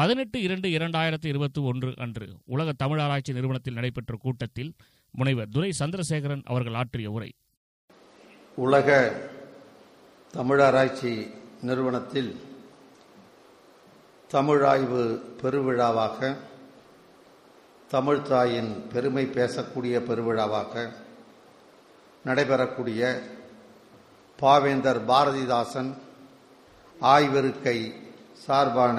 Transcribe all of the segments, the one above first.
பதினெட்டு இரண்டு இரண்டாயிரத்தி இருபத்தி ஒன்று அன்று உலக தமிழ் ஆராய்ச்சி நிறுவனத்தில் நடைபெற்ற கூட்டத்தில் முனைவர் துரை சந்திரசேகரன் அவர்கள் ஆற்றிய உரை. உலக தமிழாராய்ச்சி நிறுவனத்தில் தமிழாய்வு பெருவிழாவாக தமிழ்த்தாயின் பெருமை பேசக்கூடிய பெருவிழாவாக நடைபெறக்கூடிய பாவேந்தர் பாரதிதாசன் ஆய்விருக்கை சார்பான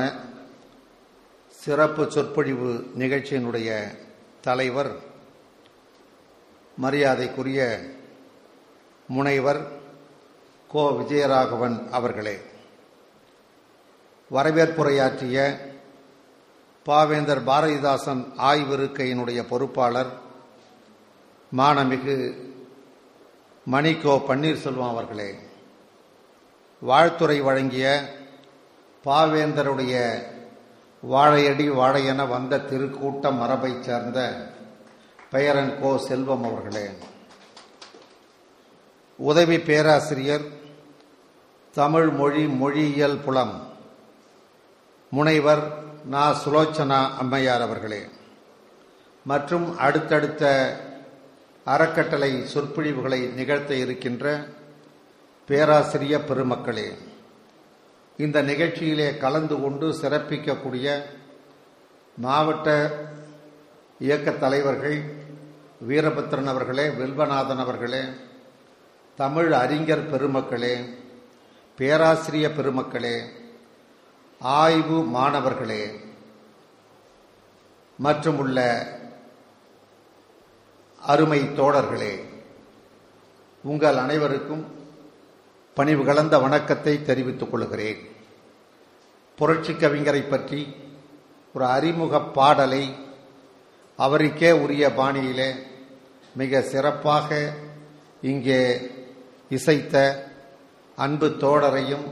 சிறப்பு சொற்பொழிவு நிகழ்ச்சியினுடைய தலைவர் மரியாதைக்குரிய முனைவர் கோ. விஜயராகவன் அவர்களே. வரவேற்புரையாற்றிய பாவேந்தர் பாரதிதாசன் ஆய்விருக்கையினுடைய பொறுப்பாளர் மானமிகு மணிகோ பன்னீர்செல்வம் அவர்களே. வாழ்த்துறை வழங்கிய பாவேந்தருடைய வாழையடி வாழையென வந்த திருக்கூட்ட மரபைச் சேர்ந்த பெயரன் கோ செல்வம் அவர்களே. உதவி பேராசிரியர் தமிழ் மொழி மொழியியல் புலம் முனைவர் நா. சுலோச்சனா அம்மையார் அவர்களே. மற்றும் அடுத்தடுத்த அறக்கட்டளை சொற்பொழிவுகளை நிகழ்த்த இருக்கின்ற பேராசிரிய பெருமக்களே. இந்த நிகழ்ச்சியிலே கலந்து கொண்டு சிறப்பிக்கக்கூடிய மாவட்ட இயக்க தலைவர்கள் வீரபத்ரன் அவர்களே வில்வநாதன் அவர்களே தமிழ் அறிஞர் பெருமக்களே பேராசிரிய பெருமக்களே ஆய்வு மாணவர்களே மற்றும் உள்ள அருமை தோழர்களே உங்கள் அனைவருக்கும் பணிவு கலந்த வணக்கத்தை தெரிவித்துக் கொள்கிறேன். புரட்சி கவிஞரை பற்றி ஒரு அறிமுக பாடலை அவருக்கே உரிய பாணியிலே மிக சிறப்பாக இங்கே இசைத்த அன்பு தோழரையும்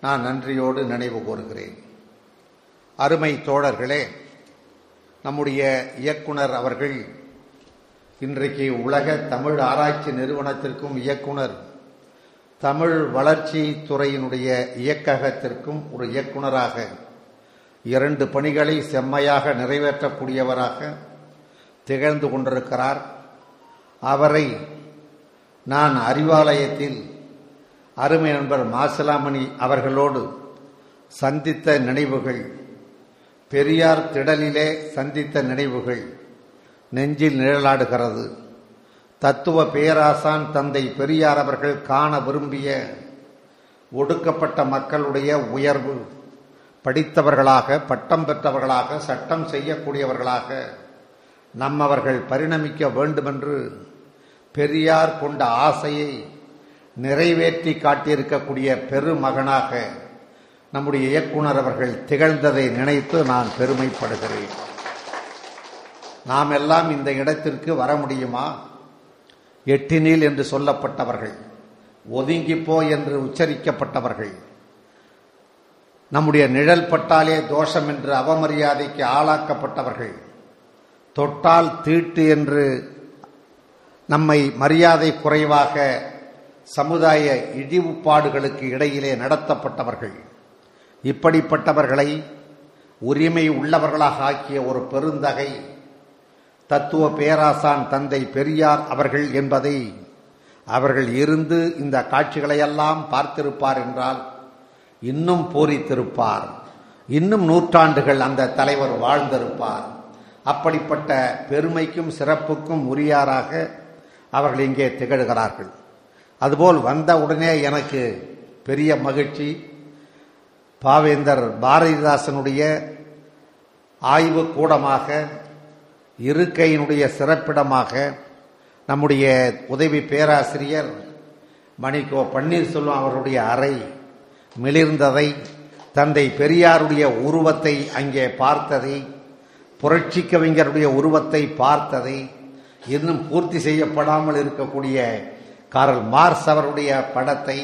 நான் நன்றியோடு நினைவு கூறுகிறேன். அருமை தோழர்களே நம்முடைய இயக்குனர் அவர்கள் இன்றைக்கு உலக தமிழ் ஆராய்ச்சி நிறுவனத்திற்கும் இயக்குனர் தமிழ் வளர்ச்சி துறையினுடைய இயக்ககத்திற்கும் ஒரு இயக்குனராக இரண்டு பணிகளை செம்மையாக நிறைவேற்றக்கூடியவராக திகழ்ந்து கொண்டிருக்கிறார். அவரை நான் அறிவாலயத்தில் அருமை நண்பர் மாசிலாமணி அவர்களோடு சந்தித்த நினைவுகள் பெரியார் திடலிலே சந்தித்த நினைவுகள் நெஞ்சில் நிழலாடுகிறது. தத்துவ பேராசான் தந்தை பெரியார் அவர்கள் காண விரும்பிய ஒடுக்கப்பட்ட மக்களுடைய உயர்வு படித்தவர்களாக பட்டம் பெற்றவர்களாக சட்டம் செய்யக்கூடியவர்களாக நம்மவர்கள் பரிணமிக்க வேண்டுமென்று பெரியார் கொண்ட ஆசையை நிறைவேற்றி காட்டியிருக்கக்கூடிய பெருமகனாக நம்முடைய இயக்குனர் அவர்கள் திகழ்ந்ததை நினைத்து நான் பெருமைப்படுகிறேன். நாம் எல்லாம் இந்த இடத்திற்கு வர முடியுமா? எட்டினில் என்று சொல்லப்பட்டவர்கள் ஒதுங்கிப்போ என்று உச்சரிக்கப்பட்டவர்கள். நம்முடைய நிழல் பட்டாலே தோஷம் என்று அவமரியாதைக்கு ஆளாக்கப்பட்டவர்கள். தொட்டால் தீட்டு என்று நம்மை மரியாதை குறைவாக சமுதாய இழிவுப்பாடுகளுக்கு இடையிலே நடத்தப்பட்டவர்கள். இப்படிப்பட்டவர்களை உரிமை உள்ளவர்களாக ஆக்கிய ஒரு பெருந்தகை தத்துவ பேராசான் தந்தை பெரியார் அவர்கள் என்பதை அவர்கள் இருந்து இந்த காட்சிகளையெல்லாம் பார்த்திருப்பார் என்றால் இன்னும் பூரித்திருப்பார். இன்னும் நூற்றாண்டுகள் அந்த தலைவர் வாழ்ந்திருப்பார். அப்படிப்பட்ட பெருமைக்கும் சிறப்புக்கும் உரியாராக அவர்கள் இங்கே திகழ்கிறார்கள். அதுபோல் வந்த உடனே எனக்கு பெரிய மகிழ்ச்சி. பாவேந்தர் பாரதிதாசனுடைய ஆய்வு கூடமாக இருக்கையினுடைய சிறப்பிடமாக நம்முடைய உதவி பேராசிரியர் மணிக்கோ பன்னீர்செல்வம் அவருடைய அறை மிளிர்ந்ததை தந்தை பெரியாருடைய உருவத்தை அங்கே பார்த்ததை புரட்சி கவிஞருடைய உருவத்தை பார்த்ததை இன்னும் பூர்த்தி செய்யப்படாமல் இருக்கக்கூடிய காரல் மார்ஸ் அவருடைய படத்தை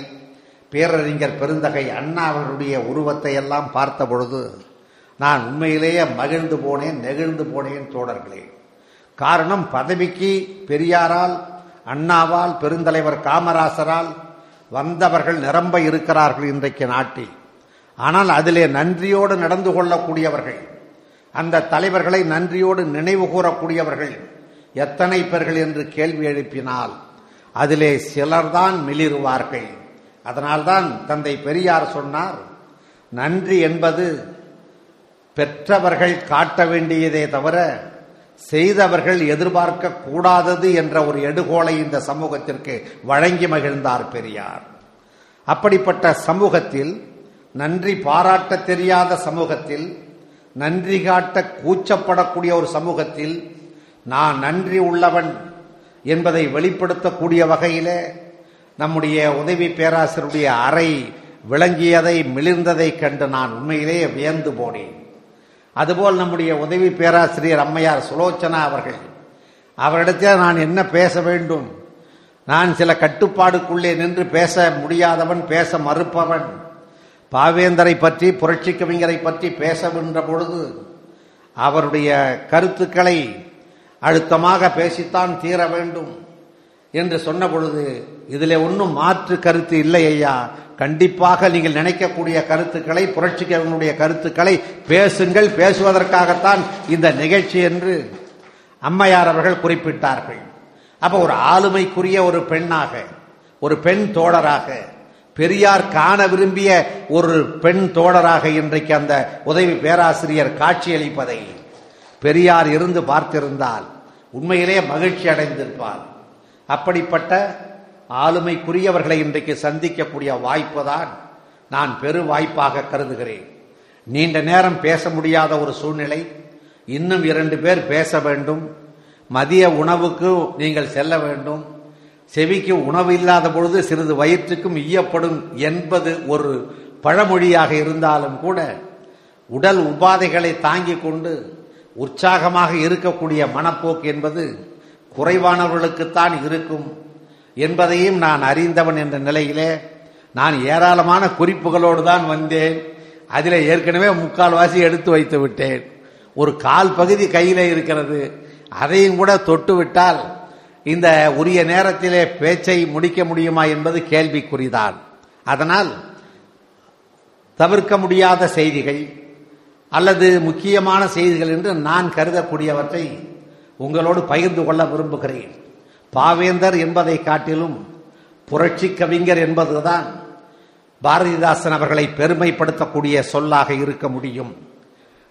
பேரறிஞர் பெருந்தகை அண்ணா அவர்களுடைய உருவத்தை எல்லாம் பார்த்த பொழுது நான் உண்மையிலேயே மகிழ்ந்து போனேன் நெகிழ்ந்து போனேன் தோழர்களே. காரணம் பதவிக்கு பெரியாரால் அண்ணாவால் பெருந்தலைவர் காமராசரால் வந்தவர்கள் நிரம்ப இருக்கிறார்கள் இன்றைக்கு நாட்டில். ஆனால் அதிலே நன்றியோடு நடந்து கொள்ளக்கூடியவர்கள் அந்த தலைவர்களை நன்றியோடு நினைவு கூறக்கூடியவர்கள் எத்தனை பேர்கள் என்று கேள்வி எழுப்பினால் அதிலே சிலர்தான் மிளிருவார்கள். அதனால்தான் தந்தை பெரியார் சொன்னார் நன்றி என்பது பெற்றவர்கள் காட்ட வேண்டியதே தவிர செய்தவர்கள் எதிர்பார்க்க கூடாதது என்ற ஒரு எடுகோலை இந்த சமூகத்திற்கு வழங்கி மகிழ்ந்தார் பெரியார். அப்படிப்பட்ட சமூகத்தில் நன்றி பாராட்ட தெரியாத சமூகத்தில் நன்றி காட்ட கூச்சப்படக்கூடிய ஒரு சமூகத்தில் நான் நன்றி உள்ளவன் என்பதை வெளிப்படுத்தக்கூடிய வகையிலே நம்முடைய உதவி பேராசிரியருடைய அறை விளங்கியதை மிளிர்ந்ததை கண்டு நான் உண்மையிலேயே வியந்து போனேன். அதுபோல் நம்முடைய உதவி பேராசிரியர் அம்மையார் சுலோச்சனா அவர்கள். அவரிடத்தில் நான் என்ன பேச வேண்டும்? நான் சில கட்டுப்பாடுக்குள்ளே நின்று பேச முடியாதவன் பேச மறுப்பவன். பாவேந்தரை பற்றி புரட்சி கவிஞரை பற்றி பேசவென்ற பொழுது அவருடைய கருத்துக்களை அழுத்தமாக பேசித்தான் தீர வேண்டும் என்று சொன்ன பொழுது இதில் ஒன்றும் மாற்று கருத்து இல்லை ஐயா. கண்டிப்பாக நீங்கள் நினைக்கக்கூடிய கருத்துக்களை புரட்சி கருத்துக்களை பேசுங்கள் பேசுவதற்காகத்தான் இந்த நிகழ்ச்சி என்று அம்மையார் அவர்கள் குறிப்பிட்டார்கள். அப்ப ஒரு ஆளுமைக்குரிய ஒரு பெண்ணாக ஒரு பெண் தோழராக பெரியார் காண விரும்பிய ஒரு பெண் தோழராக இன்றைக்கு அந்த உதவி பேராசிரியர் காட்சியளிப்பதை பெரியார் இருந்து பார்த்திருந்தால் உண்மையிலே மகிழ்ச்சி அடைந்திருப்பார். அப்படிப்பட்ட ஆளுமைக்குரியவர்களை இன்றைக்கு சந்திக்கக்கூடிய வாய்ப்பு தான் நான் பெரு வாய்ப்பாக கருதுகிறேன். நீண்ட நேரம் பேச முடியாத ஒரு சூழ்நிலை இன்னும் இரண்டு பேர் பேச வேண்டும். மதிய உணவுக்கு நீங்கள் செல்ல வேண்டும். செவிக்கு உணவு இல்லாத பொழுது சிறிது வயிற்றுக்கும் ஈயப்படும் என்பது ஒரு பழமொழியாக இருந்தாலும் கூட உடல் உபாதைகளை தாங்கிக் கொண்டு உற்சாகமாக இருக்கக்கூடிய மனப்போக்கு என்பது குறைவானவர்களுக்குத்தான் இருக்கும். என்பதையும் நான் அறிந்தவன் என்ற நிலையிலே நான் ஏராளமான குறிப்புகளோடு தான் வந்தேன். அதில் ஏற்கனவே முக்கால்வாசி எடுத்து வைத்து விட்டேன். ஒரு கால் பகுதி கையில் இருக்கிறது. அதையும் கூட தொட்டுவிட்டால் இந்த உரிய நேரத்திலே பேச்சை முடிக்க முடியுமா என்பது கேள்விக்குறிதான். அதனால் தவிர்க்க முடியாத செய்திகள் அல்லது முக்கியமான செய்திகள் என்று நான் கருதக்கூடியவற்றை உங்களோடு பகிர்ந்து கொள்ள விரும்புகிறேன். பாவேந்தர் என்பதை காட்டிலும் புரட்சி கவிஞர் என்பதுதான் பாரதிதாசன் அவர்களை பெருமைப்படுத்தக்கூடிய சொல்லாக இருக்க முடியும்.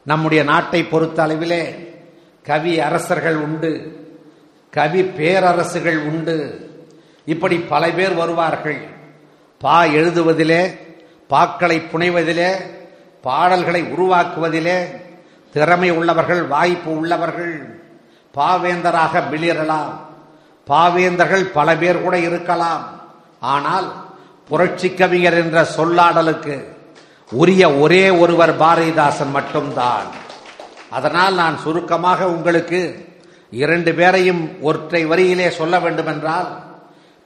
நம்முடைய நாட்டை பொறுத்த அளவிலே கவி அரசர்கள் உண்டு கவி பேரரசுகள் உண்டு. இப்படி பல பேர் வருவார்கள். பா எழுதுவதிலே பாக்களை புனைவதிலே பாடல்களை உருவாக்குவதிலே திறமை உள்ளவர்கள் வாய்ப்பு உள்ளவர்கள் பாவேந்தராக மிளிரலாம். பாவேந்தர்கள் பல பேர் கூட இருக்கலாம். ஆனால் புரட்சி கவிஞர் என்ற சொல்லாடலுக்கு உரிய ஒரே ஒருவர் பாரதிதாசன் மட்டும்தான். அதனால் நான் சுருக்கமாக உங்களுக்கு இரண்டு பேரையும் ஒற்றை வரியிலே சொல்ல வேண்டுமென்றால்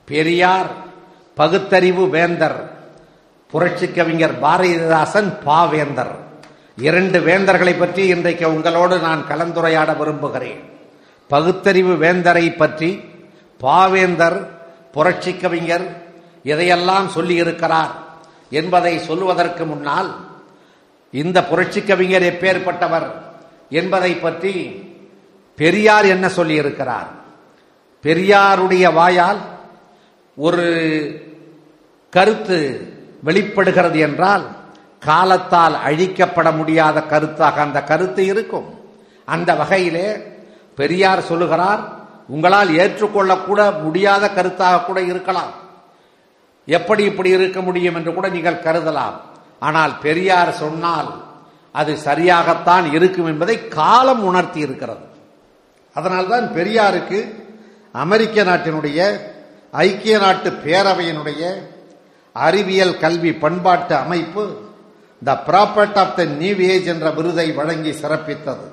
பெரியார் பகுத்தறிவு வேந்தர் புரட்சி கவிஞர் பாரதிதாசன் பாவேந்தர். இரண்டு வேந்தர்களை பற்றி இன்றைக்கு உங்களோடு நான் கலந்துரையாட விரும்புகிறேன். பகுத்தறிவு வேந்தரை பற்றி பாவேந்தர் புரட்சி கவிஞர் எதையெல்லாம் சொல்லியிருக்கிறார் என்பதை சொல்லுவதற்கு முன்னால் இந்த புரட்சி கவிஞர் எப்பேற்பட்டவர் என்பதை பற்றி பெரியார் என்ன சொல்லியிருக்கிறார்? பெரியாருடைய வாயால் ஒரு கருத்து வெளிப்படுகிறது என்றால் காலத்தால் அழிக்கப்பட முடியாத கருத்தாக அந்த கருத்து இருக்கும். அந்த வகையிலே பெரியார் சொல்லுகிறார் உங்களால் ஏற்றுக்கொள்ளக்கூட முடியாத கருத்தாக கூட இருக்கலாம். எப்படி இப்படி இருக்க முடியும் என்று கூட நீங்கள் கருதலாம். ஆனால் பெரியார் சொன்னால் அது சரியாகத்தான் இருக்கும் என்பதை காலம் உணர்த்தி இருக்கிறது. அதனால்தான் பெரியாருக்கு அமெரிக்க நாட்டினுடைய ஐக்கிய நாட்டு பேரவையினுடைய அறிவியல் கல்வி பண்பாட்டு அமைப்பு the prophet of the new age என்ற விருதை வழங்கி சிறப்பித்தது.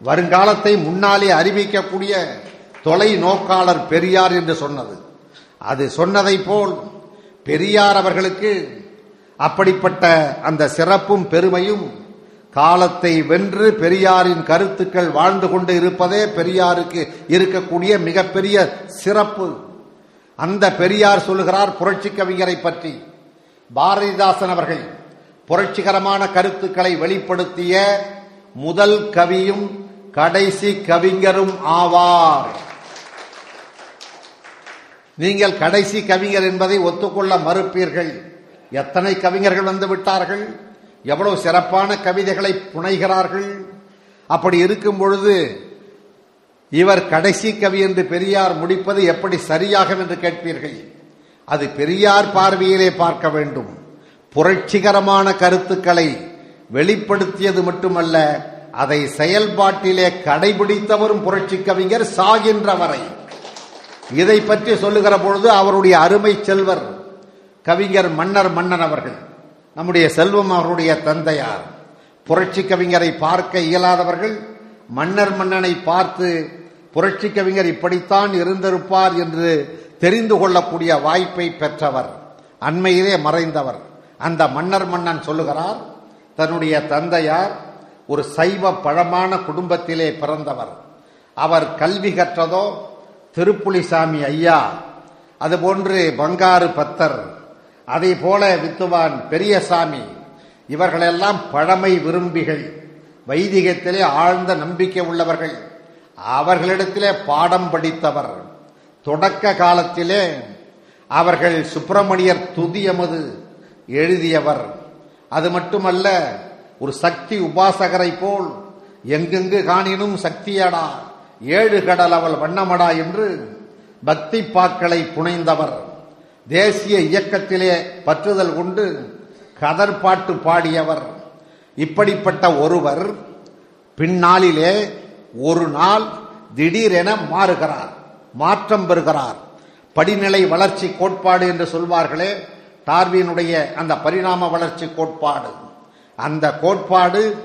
வருங்காலத்தை முன்னாலே அறிவிக்கக்கூடிய தொலை நோக்காளர் பெரியார் என்று சொன்னது. அது சொன்னதை போல் பெரியார் அவர்களுக்கு அப்படிப்பட்ட அந்த சிறப்பும் பெருமையும் காலத்தை வென்று பெரியாரின் கருத்துக்கள் வாழ்ந்து கொண்டு இருப்பதே பெரியாருக்கு இருக்கக்கூடிய மிகப்பெரிய சிறப்பு. அந்த பெரியார் சொல்லுகிறார் புரட்சி கவிஞரை பற்றி. பாரதிதாசன் அவர்கள் புரட்சிகரமான கருத்துக்களை வெளிப்படுத்திய முதல் கவியும் கடைசி கவிஞரும் ஆவார். நீங்கள் கடைசி கவிஞர் என்பதை ஒத்துக்கொள்ள மறுப்பீர்கள். எத்தனை கவிஞர்கள் வந்து விட்டார்கள்? எவ்வளவு சிறப்பான கவிதைகளை புனைகிறார்கள்? அப்படி இருக்கும் பொழுது இவர் கடைசி கவி என்று பெரியார் முடிப்பது எப்படி சரியாகும் என்று கேட்பீர்கள். அது பெரியார் பார்வையிலே பார்க்க வேண்டும். புரட்சிகரமான கருத்துக்களை வெளிப்படுத்தியது மட்டுமல்ல அதை செயல்பாட்டிலே கடைபிடித்தவரும் புரட்சி கவிஞர் சாகின்ற வரை இதை பற்றி சொல்லுகிற பொழுது அவருடைய அருமை செல்வர் கவிஞர் மன்னர் மன்னன் அவர்கள் நம்முடைய செல்வம் அவருடைய தந்தையார் புரட்சி கவிஞரை பார்க்க இயலாதவர்கள் மன்னர் மன்னனை பார்த்து புரட்சி கவிஞர் இப்படித்தான் இருந்திருப்பார் என்று தெரிந்து கொள்ளக்கூடிய வாய்ப்பை பெற்றவர் அண்மையிலே மறைந்தவர். அந்த மன்னர் மன்னன் சொல்லுகிறார் தன்னுடைய தந்தையார் ஒரு சைவ பழமான குடும்பத்திலே பிறந்தவர். அவர் கல்வி கற்றதோ திருப்புலிசாமி ஐயா அதுபோன்று பங்காரு பத்தர் அதே போல வித்துவான் பெரியசாமி இவர்களெல்லாம் பழமை விரும்பிகள் வைதிகத்திலே ஆழ்ந்த நம்பிக்கை உள்ளவர்கள் அவர்களிடத்திலே பாடம் படித்தவர். தொடக்க காலத்திலே அவர்கள் சுப்பிரமணியர் துதியமது எழுதியவர். அது மட்டுமல்ல ஒரு சக்தி உபாசகரை போல் எங்கெங்கு காணினும் சக்தியடா. ஏழு கடல் அவள் வண்ணமடா என்று பக்தி பாக்களை புனைந்தவர். தேசிய இயக்கத்திலே பற்றுதல் கொண்டு கதர்பாட்டு பாடியவர். இப்படிப்பட்ட ஒருவர் பின்னாளிலே ஒரு நாள் திடீரென மாறுகிறார் மாற்றம் பெறுகிறார். படிநிலை வளர்ச்சி கோட்பாடு என்று சொல்வார்களே டார்வினுடைய அந்த பரிணாம வளர்ச்சி கோட்பாடு. அந்த கோட்பாடு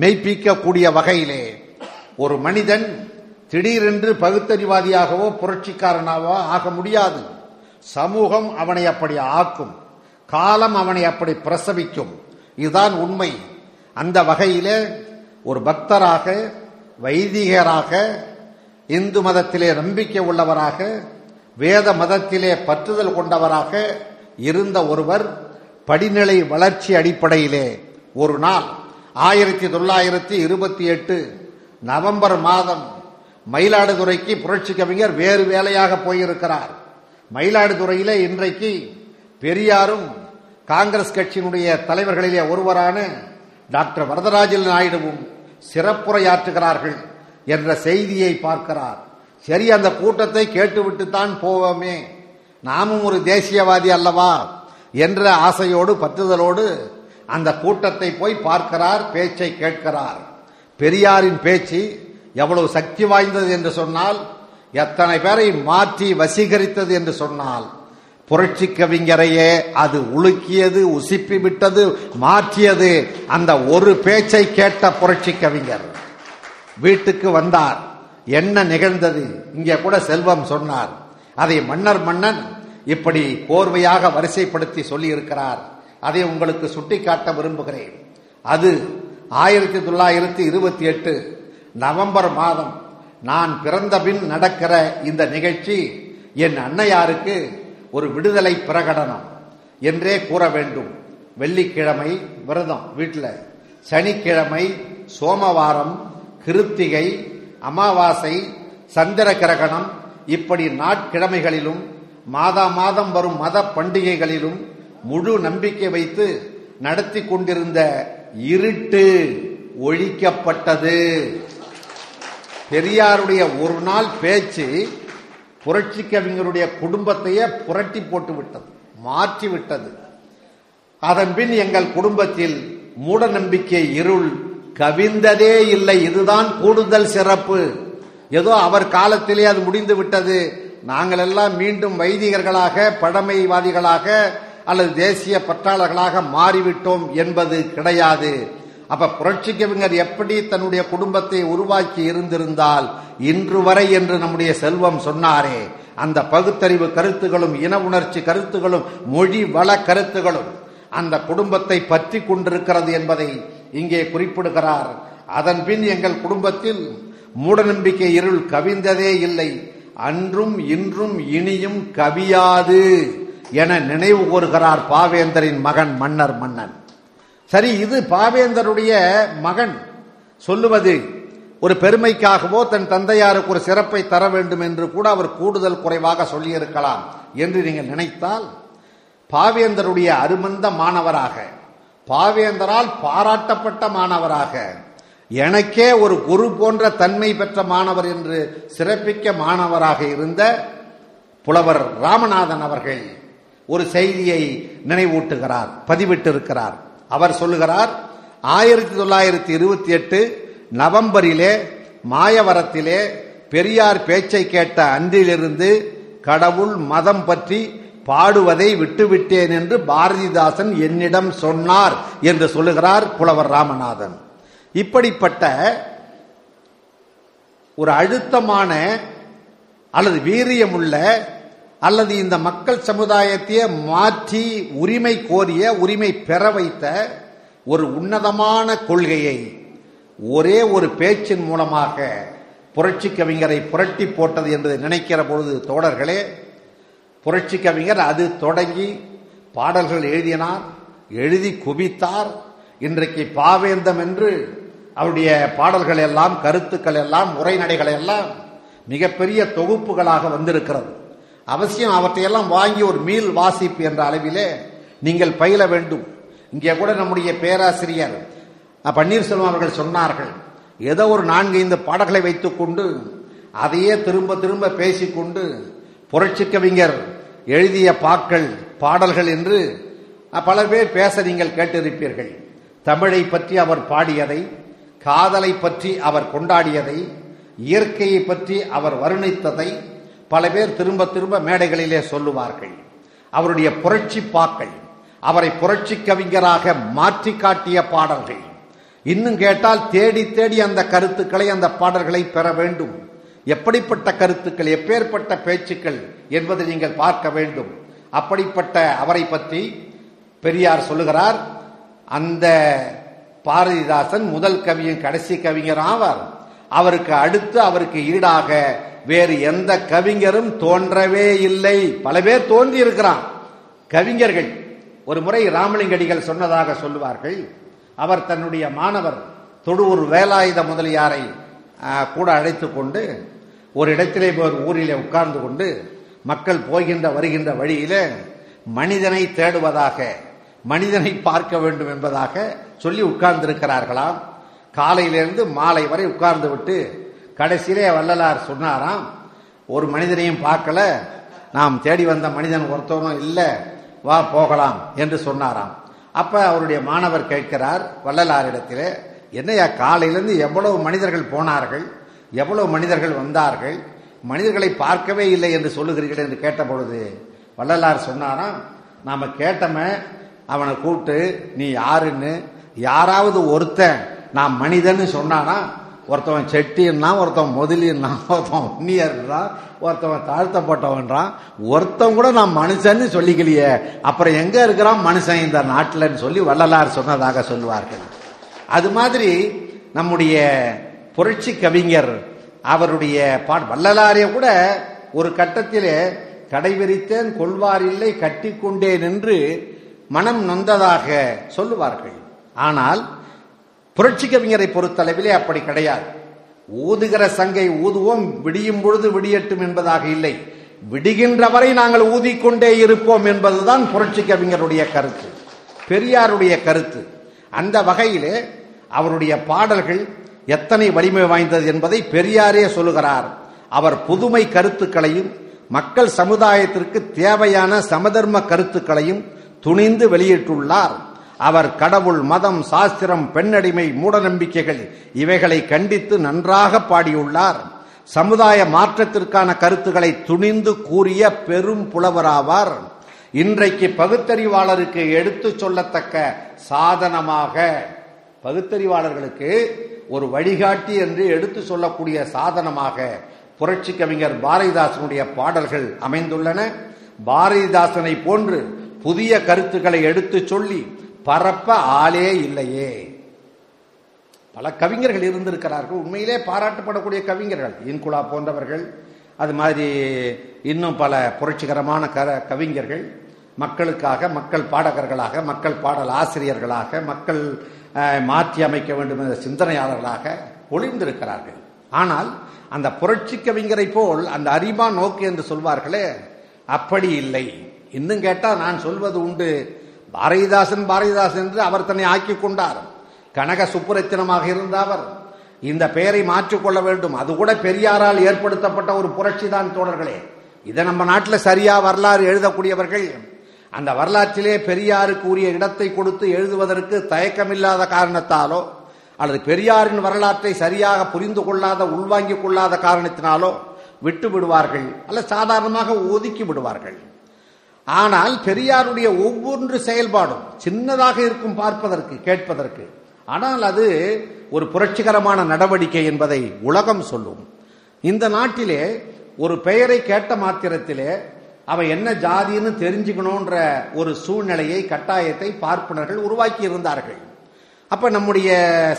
மெய்ப்பிக்கக்கூடிய வகையிலே ஒரு மனிதன் திடீரென்று பகுத்தறிவாதியாகவோ புரட்சிக்காரனாகவோ ஆக முடியாது. சமூகம் அவனை அப்படி ஆக்கும். காலம் அவனை அப்படி பிரசவிக்கும். இதுதான் உண்மை. அந்த வகையிலே ஒரு பக்தராக வைதிகராக இந்து மதத்திலே நம்பிக்கை உள்ளவராக வேத மதத்திலே பற்றுதல் கொண்டவராக இருந்த ஒருவர் படிநிலை வளர்ச்சி அடிப்படையிலே ஒரு நாள் ஆயிரத்தி தொள்ளாயிரத்தி இருபத்தி எட்டு நவம்பர் மாதம் மயிலாடுதுறைக்கு புரட்சி கவிஞர் வேறு வேலையாக போயிருக்கிறார். மயிலாடுதுறையிலே இன்றைக்கு பெரியாரும் காங்கிரஸ் கட்சியினுடைய தலைவர்களிலே ஒருவரான டாக்டர் வரதராஜன் நாயுடுவும் சிறப்புரையாற்றுகிறார்கள் என்ற செய்தியை பார்க்கிறார். சரி அந்த கூட்டத்தை கேட்டுவிட்டு தான் போவோமே. நாமும் ஒரு தேசியவாதி அல்லவா என்ற ஆசையோடு பற்றுதலோடு அந்த கூட்டத்தை போய் பார்க்கிறார் பேச்சை கேட்கிறார். பெரியாரின் பேச்சு எவ்வளவு சக்தி வாய்ந்தது என்று சொன்னால் எத்தனை பேரை மாற்றி வசீகரித்தது என்று சொன்னால் புரட்சி கவிஞரையே அது உலுக்கியது உசிப்பி விட்டது மாற்றியது. அந்த ஒரு பேச்சை கேட்ட புரட்சி கவிஞர் வீட்டுக்கு வந்தார். என்ன நிகழ்ந்தது? இங்கே கூட செல்வம் சொன்னார். அதை மன்னர் மன்னன் இப்படி கோர்வையாக வரிசைப்படுத்தி சொல்லியிருக்கிறார். அதை உங்களுக்கு சுட்டிக்காட்ட விரும்புகிறேன். அது ஆயிரத்தி தொள்ளாயிரத்தி இருபத்தி எட்டு நவம்பர் மாதம் நான் பிறந்த பின் நடக்கிற இந்த நிகழ்ச்சி என் அன்னையாருக்கு ஒரு விடுதலை பிரகடனம் என்றே கூற வேண்டும். வெள்ளிக்கிழமை விரதம் வீட்டில் சனிக்கிழமை சோமவாரம் கிருத்திகை அமாவாசை சந்திர கிரகணம் இப்படி நாட்கிழமைகளிலும் மாதா மாதம் வரும் மத பண்டிகைகளிலும் முழு நம்பிக்கை வைத்து நடத்தி கொண்டிருந்த இருட்டு ஒழிக்கப்பட்டது. பெரியாருடைய ஒரு நாள் பேச்சு புரட்சி கவிஞருடைய குடும்பத்தையே புரட்டி போட்டு விட்டது மாற்றி விட்டது. அதன் பின் எங்கள் குடும்பத்தில் மூட நம்பிக்கை இருள் கவிந்ததே இல்லை. இதுதான் கூடுதல் சிறப்பு. ஏதோ அவர் காலத்திலே அது முடிந்து விட்டது. நாங்கள் எல்லாம் மீண்டும் வைதிகர்களாக பழமைவாதிகளாக அல்லது தேசிய பற்றாளர்களாக மாறிவிட்டோம் என்பது கிடையாது. அப்ப புரட்சி கவிஞர் எப்படி தன்னுடைய குடும்பத்தை உருவாக்கி இருந்திருந்தால் இன்று வரை என்று நம்முடைய செல்வம் சொன்னாரே. அந்த பகுத்தறிவு கருத்துகளும் இன உணர்ச்சி கருத்துகளும் மொழி வள கருத்துகளும் அந்த குடும்பத்தை பற்றி கொண்டிருக்கிறது என்பதை இங்கே குறிப்பிடுகிறார். அதன் பின் எங்கள் குடும்பத்தில் மூடநம்பிக்கை இருள் கவிந்ததே இல்லை. அன்றும் இன்றும் இனியும் கவியாது. என நினைவு கூறுகிறார் பாவேந்தரின் மகன் மன்னர் மன்னன். சரி இது பாவேந்தருடைய மகன் சொல்லுவது ஒரு பெருமைக்காகவோ தன் தந்தையாருக்கு ஒரு சிறப்பை தர வேண்டும் என்று கூட அவர் கூடுதல் குறைவாக சொல்லியிருக்கலாம் என்று நீங்கள் நினைத்தால் பாவேந்தருடைய அருமந்த மாணவராக பாவேந்தரால் பாராட்டப்பட்ட மாணவராக எனக்கே ஒரு குரு போன்ற தன்மை பெற்ற மாணவர் என்று சிறப்பிக்க மாணவராக இருந்த புலவர் ராமநாதன் அவர்கள் ஒரு செய்தியை நினைவூட்டுகிறார் பதிவிட்டிருக்கிறார். அவர் சொல்லுகிறார் ஆயிரத்தி தொள்ளாயிரத்தி இருபத்தி எட்டு நவம்பரிலே மாயவரத்திலே பெரியார் பேச்சை கேட்ட அன்றிலிருந்து கடவுள் மதம் பற்றி பாடுவதை விட்டுவிட்டேன் என்று பாரதிதாசன் என்னிடம் சொன்னார் என்று சொல்லுகிறார் புலவர் ராமநாதன். இப்படிப்பட்ட ஒரு அழுத்தமான அல்லது வீரியமுள்ள அல்லது இந்த மக்கள் சமுதாயத்தையே மாற்றி உரிமை கோரிய உரிமை பெற வைத்த ஒரு உன்னதமான கொள்கையை ஒரே ஒரு பேச்சின் மூலமாக புரட்சி கவிஞரை புரட்டி போட்டது என்று நினைக்கிற பொழுது தோழர்களே புரட்சி கவிஞர் அது தொடங்கி பாடல்கள் எழுதினார் எழுதி குவித்தார். இன்றைக்கு பாவேந்தம் என்று அவருடைய பாடல்கள் எல்லாம் கருத்துக்கள் எல்லாம் உரைநடைகள் எல்லாம் மிகப்பெரிய தொகுப்புகளாக வந்திருக்கிறது. அவசியம் அவற்றையெல்லாம் வாங்கி ஒரு மீள் வாசிப்பு என்ற அளவிலே நீங்கள் பயில வேண்டும். இங்கே கூட நம்முடைய பேராசிரியர் பன்னீர்செல்வம் அவர்கள் சொன்னார்கள் ஏதோ ஒரு நான்கு ஐந்து பாடல்களை வைத்துக்கொண்டு அதையே திரும்ப திரும்ப பேசிக்கொண்டு புரட்சி கவிஞர் எழுதிய பாக்கள் பாடல்கள் என்று பல பேர் பேச நீங்கள் கேட்டிருப்பீர்கள். தமிழை பற்றி அவர் பாடியதை காதலை பற்றி அவர் கொண்டாடியதை இயற்கையை பற்றி அவர் வருணித்ததை பல பேர் திரும்ப திரும்ப மேடைகளிலே சொல்லுவார்கள். அவருடைய புரட்சி பாக்கள் அவரை புரட்சி கவிஞராக மாற்றி காட்டிய பாடல்கள். இன்னும் கேட்டால் தேடி தேடி அந்த கருத்துக்களை அந்த பாடல்களை பெற வேண்டும். எப்படிப்பட்ட கருத்துக்கள் எப்பேற்பட்ட பேச்சுக்கள் என்பதை நீங்கள் பார்க்க வேண்டும். அப்படிப்பட்ட அவரை பற்றி பெரியார் சொல்லுகிறார். அந்த பாரதிதாசன் முதல் கவியின் கடைசி கவிஞர் ஆவார். அவருக்கு அடுத்து அவருக்கு ஈடாக வேறு எந்த கவிஞரும் தோன்றவே இல்லை. பல பேர் தோன்றி இருக்கிறான். கவிஞர்கள் ஒரு முறை ராமலிங்கடிகள் சொன்னதாக சொல்லுவார்கள் அவர் தன்னுடைய மாணவர் தொடுவூர் வேலாயுத முதலியாரை கூட அழைத்து கொண்டு ஒரு இடத்திலே ஒரு ஊரிலே உட்கார்ந்து கொண்டு மக்கள் போகின்ற வருகின்ற வழியில மனிதனை தேடுவதாக மனிதனை பார்க்க வேண்டும் என்பதாக சொல்லி உட்கார்ந்திருக்கிறார்களாம். காலையிலிருந்து மாலை வரை உட்கார்ந்து விட்டு கடைசியிலே வள்ளலார் சொன்னாராம் ஒரு மனிதனையும் பார்க்கல. நாம் தேடி வந்த மனிதன் ஒருத்தவனும் இல்லை. வா போகலாம் என்று சொன்னாராம். அப்ப அவருடைய மாணவர் கேட்கிறார் வள்ளலாரிடத்தில் என்னையா காலையிலிருந்து எவ்வளவு மனிதர்கள் போனார்கள்? எவ்வளவு மனிதர்கள் வந்தார்கள்? மனிதர்களை பார்க்கவே இல்லை என்று சொல்லுகிறீர்கள் என்று கேட்டபொழுது வள்ளலார் சொன்னாராம் நாம கேட்டம அவனை கூப்பிட்டு நீ யாருன்னு? யாராவது ஒருத்தன் நான் மனிதன்னு சொன்னானா ஒருத்தவன் செட்டின்னா ஒருத்தவன் முதலின்னா ஒருத்தவன் உன்னியர்ன்றான் ஒருத்தவன் தாழ்த்தப்பட்டவன்றான் ஒருத்தன் கூட நான் மனுஷன்னு சொல்லிக்கலையே. அப்புறம் எங்க இருக்கிறான் மனுஷன் இந்த நாட்டில்னு சொல்லி வள்ளலார் சொன்னதாக சொல்லுவார்கள். அது மாதிரி நம்முடைய புரட்சி கவிஞர் அவருடைய பாட் வள்ளலாரிய கூட ஒரு கட்டத்திலே கடைவிரித்தேன் கொள்வார் இல்லை கட்டிக்கொண்டேன் என்று மனம் நொந்ததாக சொல்லுவார்கள். ஆனால் புரட்சி கவிஞரை பொறுத்தளவிலே அப்படி கிடையாது. ஊதுகிற சங்கை ஊதுவோம் விடியும் பொழுது விடியட்டும் என்பதாக இல்லை. விடுகின்ற வரை நாங்கள் ஊதிக்கொண்டே இருப்போம் என்பதுதான் புரட்சி கவிஞருடைய கருத்து. பெரியாருடைய கருத்து. அந்த வகையிலே அவருடைய பாடல்கள் எத்தனை வலிமை வாய்ந்தது என்பதை பெரியாரே சொல்லுகிறார். அவர் புதுமை கருத்துக்களையும் மக்கள் சமுதாயத்திற்கு தேவையான சமதர்ம கருத்துக்களையும் துணிந்து வெளியிட்டுள்ளார். அவர் கடவுள் மதம் சாஸ்திரம் பெண்ணடிமை மூடநம்பிக்கைகள் இவைகளை கண்டித்து நன்றாக பாடியுள்ளார். சமுதாய மாற்றத்திற்கான கருத்துக்களை துணிந்து கூறிய பெரும் புலவராவார். இன்றைக்கு பகுத்தறிவாளருக்கு எடுத்து சொல்லத்தக்க சாதனமாக பகுத்தறிவாளர்களுக்கு ஒரு வழிகாட்டி என்று எடுத்து சொல்லக்கூடிய சாதனமாக புரட்சி கவிஞர் பாரதிதாசனுடைய பாடல்கள் அமைந்துள்ளன. பாரதிதாசனை போன்று புதிய கருத்துக்களை எடுத்து சொல்லி பரப்ப ஆளே இல்லையே. பல கவிஞர்கள் இருந்திருக்கிறார்கள். உண்மையிலே பாராட்டப்படக்கூடிய கவிஞர்கள். இன்குலா போன்றவர்கள் அது மாதிரி இன்னும் பல புரட்சிகரமான க கவிஞர்கள். மக்களுக்காக மக்கள் பாடகர்களாக மக்கள் பாடல் ஆசிரியர்களாக மக்கள் மாற்றி அமைக்க வேண்டும் என்ற சிந்தனையாளர்களாக ஒளிந்திருக்கிறார்கள். ஆனால் அந்த புரட்சி கவிஞரை போல் அந்த அறிவான் நோக்கு என்று சொல்வார்களே அப்படி இல்லை. இன்னும் கேட்டால் நான் சொல்வது உண்டு. பாரதிதாசன் பாரதிதாசன் என்று அவர் தன்னை ஆக்கிக் கொண்டார். கனக சுப்புரத்தினமாக இருந்த அவர். இந்த பெயரை மாற்றிக்கொள்ள வேண்டும். அது கூட பெரியாரால் ஏற்படுத்தப்பட்ட ஒரு புரட்சி தான் தோழர்களே. இதை நம்ம நாட்டில் சரியா வரலாறு எழுதக்கூடியவர்கள் அந்த வரலாற்றிலே பெரியாருக்கு உரிய இடத்தை கொடுத்து எழுதுவதற்கு தயக்கமில்லாத காரணத்தாலோ அல்லது பெரியாரின் வரலாற்றை சரியாக புரிந்து கொள்ளாத உள்வாங்கிக் கொள்ளாத காரணத்தினாலோ விட்டு விடுவார்கள். அல்ல சாதாரணமாக ஒதுக்கி விடுவார்கள். ஆனால் பெரியாருடைய ஒவ்வொன்று செயல்பாடும் சின்னதாக இருக்கும் பார்ப்பதற்கு கேட்பதற்கு. ஆனால் அது ஒரு புரட்சிகரமான நடவடிக்கை என்பதை உலகம் சொல்லும். இந்த நாட்டிலே ஒரு பெயரை கேட்ட மாத்திரத்திலே அவன் என்ன ஜாதின்னு தெரிஞ்சுக்கணுன்ற ஒரு சூழ்நிலையை கட்டாயத்தை பார்ப்பனர்கள் உருவாக்கி இருந்தார்கள் அப்ப நம்முடைய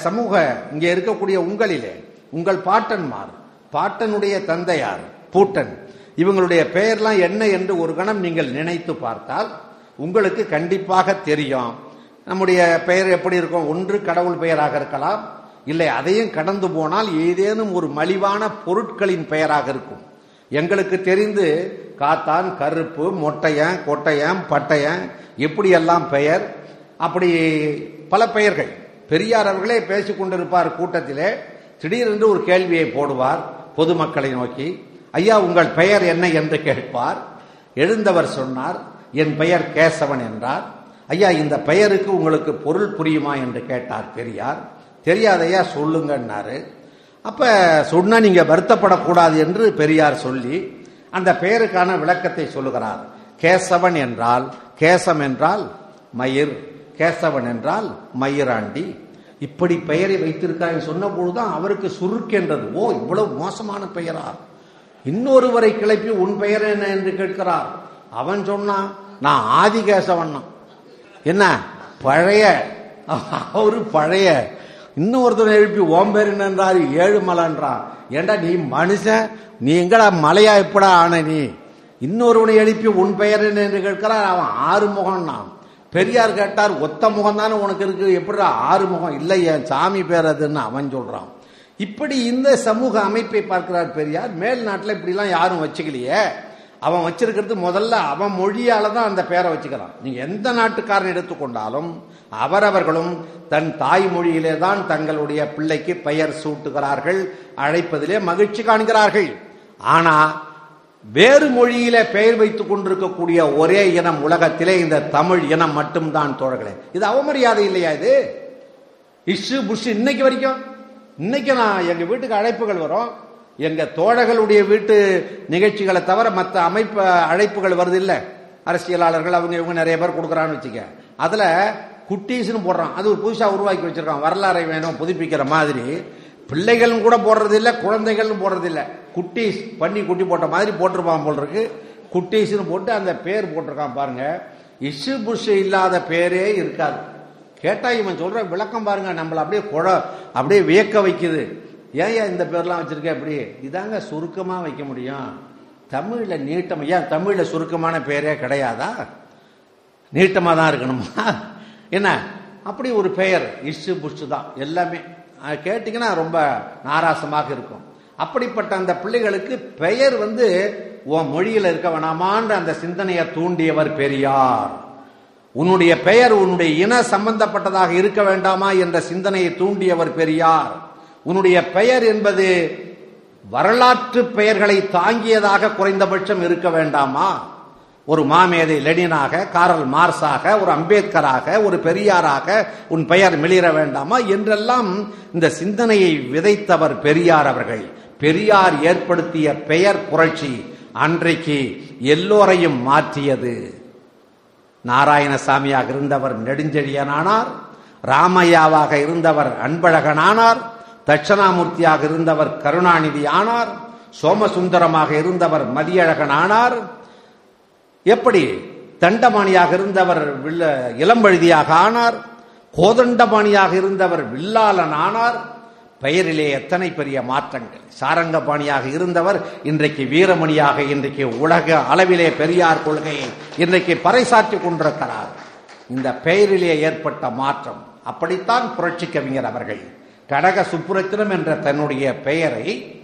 சமூக இங்கே இருக்கக்கூடிய உங்களிலே உங்கள் பாட்டன்மார் பாட்டனுடைய தந்தையார் பூட்டன் இவங்களுடைய பெயர்லாம் என்ன என்று ஒரு கணம் நீங்கள் நினைத்து பார்த்தால் உங்களுக்கு கண்டிப்பாக தெரியும். நம்முடைய பெயர் எப்படி இருக்கும்? ஒன்று கடவுள் பெயராக இருக்கலாம். இல்லை அதையும் கடந்து போனால் ஏதேனும் ஒரு மலிவான பொருட்களின் பெயராக இருக்கும். எங்களுக்கு தெரிந்து காத்தான் கருப்பு மொட்டையன் கொட்டையன் பட்டையன் எப்படியெல்லாம் பெயர்? அப்படி பல பெயர்கள். பெரியார் அவர்களே பேசிக்கொண்டிருப்பார் கூட்டத்திலே. திடீரென்று ஒரு கேள்வியை போடுவார் பொதுமக்களை நோக்கி. ஐயா உங்கள் பெயர் என்ன என்று கேட்பார். எழுந்தவர் சொன்னார் என் பெயர் கேசவன் என்றார். ஐயா இந்த பெயருக்கு உங்களுக்கு பொருள் புரியுமா? என்று கேட்டார் பெரியார். தெரியாதையா சொல்லுங்கன்னாரு. அப்ப சொன்னா நீங்க வருத்தப்படக்கூடாது என்று பெரியார் சொல்லி அந்த பெயருக்கான விளக்கத்தை சொல்லுகிறார். கேசவன் என்றால் கேசம் என்றால் மயிர் கேசவன் என்றால் மயிராண்டி இப்படி பெயரை வைத்திருக்காங்க சொன்ன பொழுதுதான் அவருக்கு சுருக்கென்றது ஓ இவ்வளவு மோசமான பெயரா? இன்னொருவரை கிளப்பி உன் பெயர் என்ன என்று கேட்கிறார். அவன் சொன்னான் நான் ஆதிகேசவன் என்ன? பழைய. அவரு பழைய. இன்னொருத்தர் எழுப்பி ஓம் பேர் என்னன்றாரு? ஏழு மலைன்றான் ஏண்டா நீ மனுஷன் நீ எங்கடா மலையா? எப்படா ஆன நீ? இன்னொருவனை எழுப்பி உன் பெயர் என்ன? என்று கேட்கிறார். அவன் ஆறு முகம்னா பெரியார் கேட்டார் ஒத்த முகம் தானே உனக்கு இருக்கு. எப்படிடா ஆறு முகம் இல்லை என் சாமி பேர் அதுன்னு அவன் சொல்றான். இப்படி இந்த சமூக அமைப்பை பார்க்கிறார் பெரியார். மேல் நாட்டில் இப்படிலாம் யாரும் வச்சுக்கலையே. அவன் வச்சிருக்கிறது முதல்ல அவன் மொழியால தான் அந்த பேரை வச்சுக்கிறான். நீங்க எந்த நாட்டுக்காரன் எடுத்துக்கொண்டாலும் அவரவர்களும் தன் தாய்மொழியிலே தான் தங்களுடைய பிள்ளைக்கு பெயர் சூட்டுகிறார்கள் அழைப்பதிலே மகிழ்ச்சி காண்கிறார்கள். ஆனா வேறு மொழியில பெயர் வைத்துக் கொண்டிருக்கக்கூடிய ஒரே இனம் உலகத்திலே இந்த தமிழ் இனம் மட்டும்தான் தோழர்களே. இது அவமரியாதை இல்லையா இது? இஷு புஷ் இன்னைக்கு வரைக்கும் இன்னைக்கு நான் எங்க வீட்டுக்கு அழைப்புகள் வரும். எங்க தோழர்களுடைய வீட்டு நிகழ்ச்சிகளை தவிர மற்ற அமைப்பு அழைப்புகள் வருது இல்ல. அரசியலாளர்கள் அவங்க இவங்க நிறைய பேர் கொடுக்குறான்னு வச்சுக்க. அதுல குட்டீஸ்னு போடுறான். அது ஒரு புதுசா உருவாக்கி வச்சிருக்கான். வரலாறை வேணும் புதுப்பிக்கிற மாதிரி. பிள்ளைகளும் கூட போடுறது இல்ல குழந்தைகளும் போடுறது இல்ல. குட்டீஸ் பண்ணி குட்டி போட்ட மாதிரி போட்டிருப்பான் போல் இருக்கு. குட்டீஸ்னு போட்டு அந்த பேர் போட்டிருக்கான் பாருங்க. இசு புஷு இல்லாத பேரே இருக்காது. கேட்டா இவன் சொல்ற விளக்கம் பாருங்க நம்மளை அப்படியே குழ அப்படியே வியக்க வைக்குது. ஏன் இந்த பேர்லாம் வச்சிருக்க அப்படி இதாங்க சுருக்கமா வைக்க முடியும். தமிழில் நீட்டம் ஏன் தமிழில் சுருக்கமான பேரே கிடையாதா? நீட்டமாக தான் இருக்கணுமா? என்ன? அப்படி ஒரு பெயர் இஷு புஷ் தான் எல்லாமே. கேட்டிங்கன்னா ரொம்ப நாராசமாக இருக்கும். அப்படிப்பட்ட அந்த பிள்ளைகளுக்கு பெயர் வந்து உன் மொழியில் இருக்க வேணாமான்ற அந்த சிந்தனையை தூண்டியவர் பெரியார். உன்னுடைய பெயர் உன்னுடைய இன சம்பந்தப்பட்டதாக இருக்க வேண்டாமா என்ற சிந்தனையை தூண்டியவர் பெரியார். உன்னுடைய பெயர் என்பது வரலாற்று பெயர்களை தாங்கியதாக குறைந்தபட்சம் இருக்க வேண்டாமா? ஒரு மாமேதை லெனினாக காரல் மார்ஸாக ஒரு அம்பேத்கராக ஒரு பெரியாராக உன் பெயர் மிளிர வேண்டாமா என்றெல்லாம் இந்த சிந்தனையை விதைத்தவர் பெரியார் அவர்கள். பெரியார் ஏற்படுத்திய பெயர் புரட்சி அன்றைக்கு எல்லோரையும் மாற்றியது. நாராயணசாமியாக இருந்தவர் நெடுஞ்செழியனானார் ராமையாவாக இருந்தவர் அன்பழகனானார் தட்சணாமூர்த்தியாக இருந்தவர் கருணாநிதி ஆனார் சோமசுந்தரமாக இருந்தவர் மதியழகன் ஆனார் எப்படி தண்டபாணியாக இருந்தவர் வில்ல இளம்பழுதியாக ஆனார் கோதண்டபாணியாக இருந்தவர் வில்லாளன் ஆனார் பெயரிலே எத்தனை பெரிய மாற்றங்கள். சாரங்கபாணியாக இருந்தவர் இன்றைக்கு வீரமணியாக இன்றைக்கு உலக அளவிலே பெரியார் கொள்கையை இன்றைக்கு பறைசாற்றிக் கொண்டிருக்கிறார். இந்த பெயரிலே ஏற்பட்ட மாற்றம் அப்படித்தான் புரட்சி கவிஞர் அவர்கள் கடக சுப்புரத்தினம் என்ற தன்னுடைய பெயரை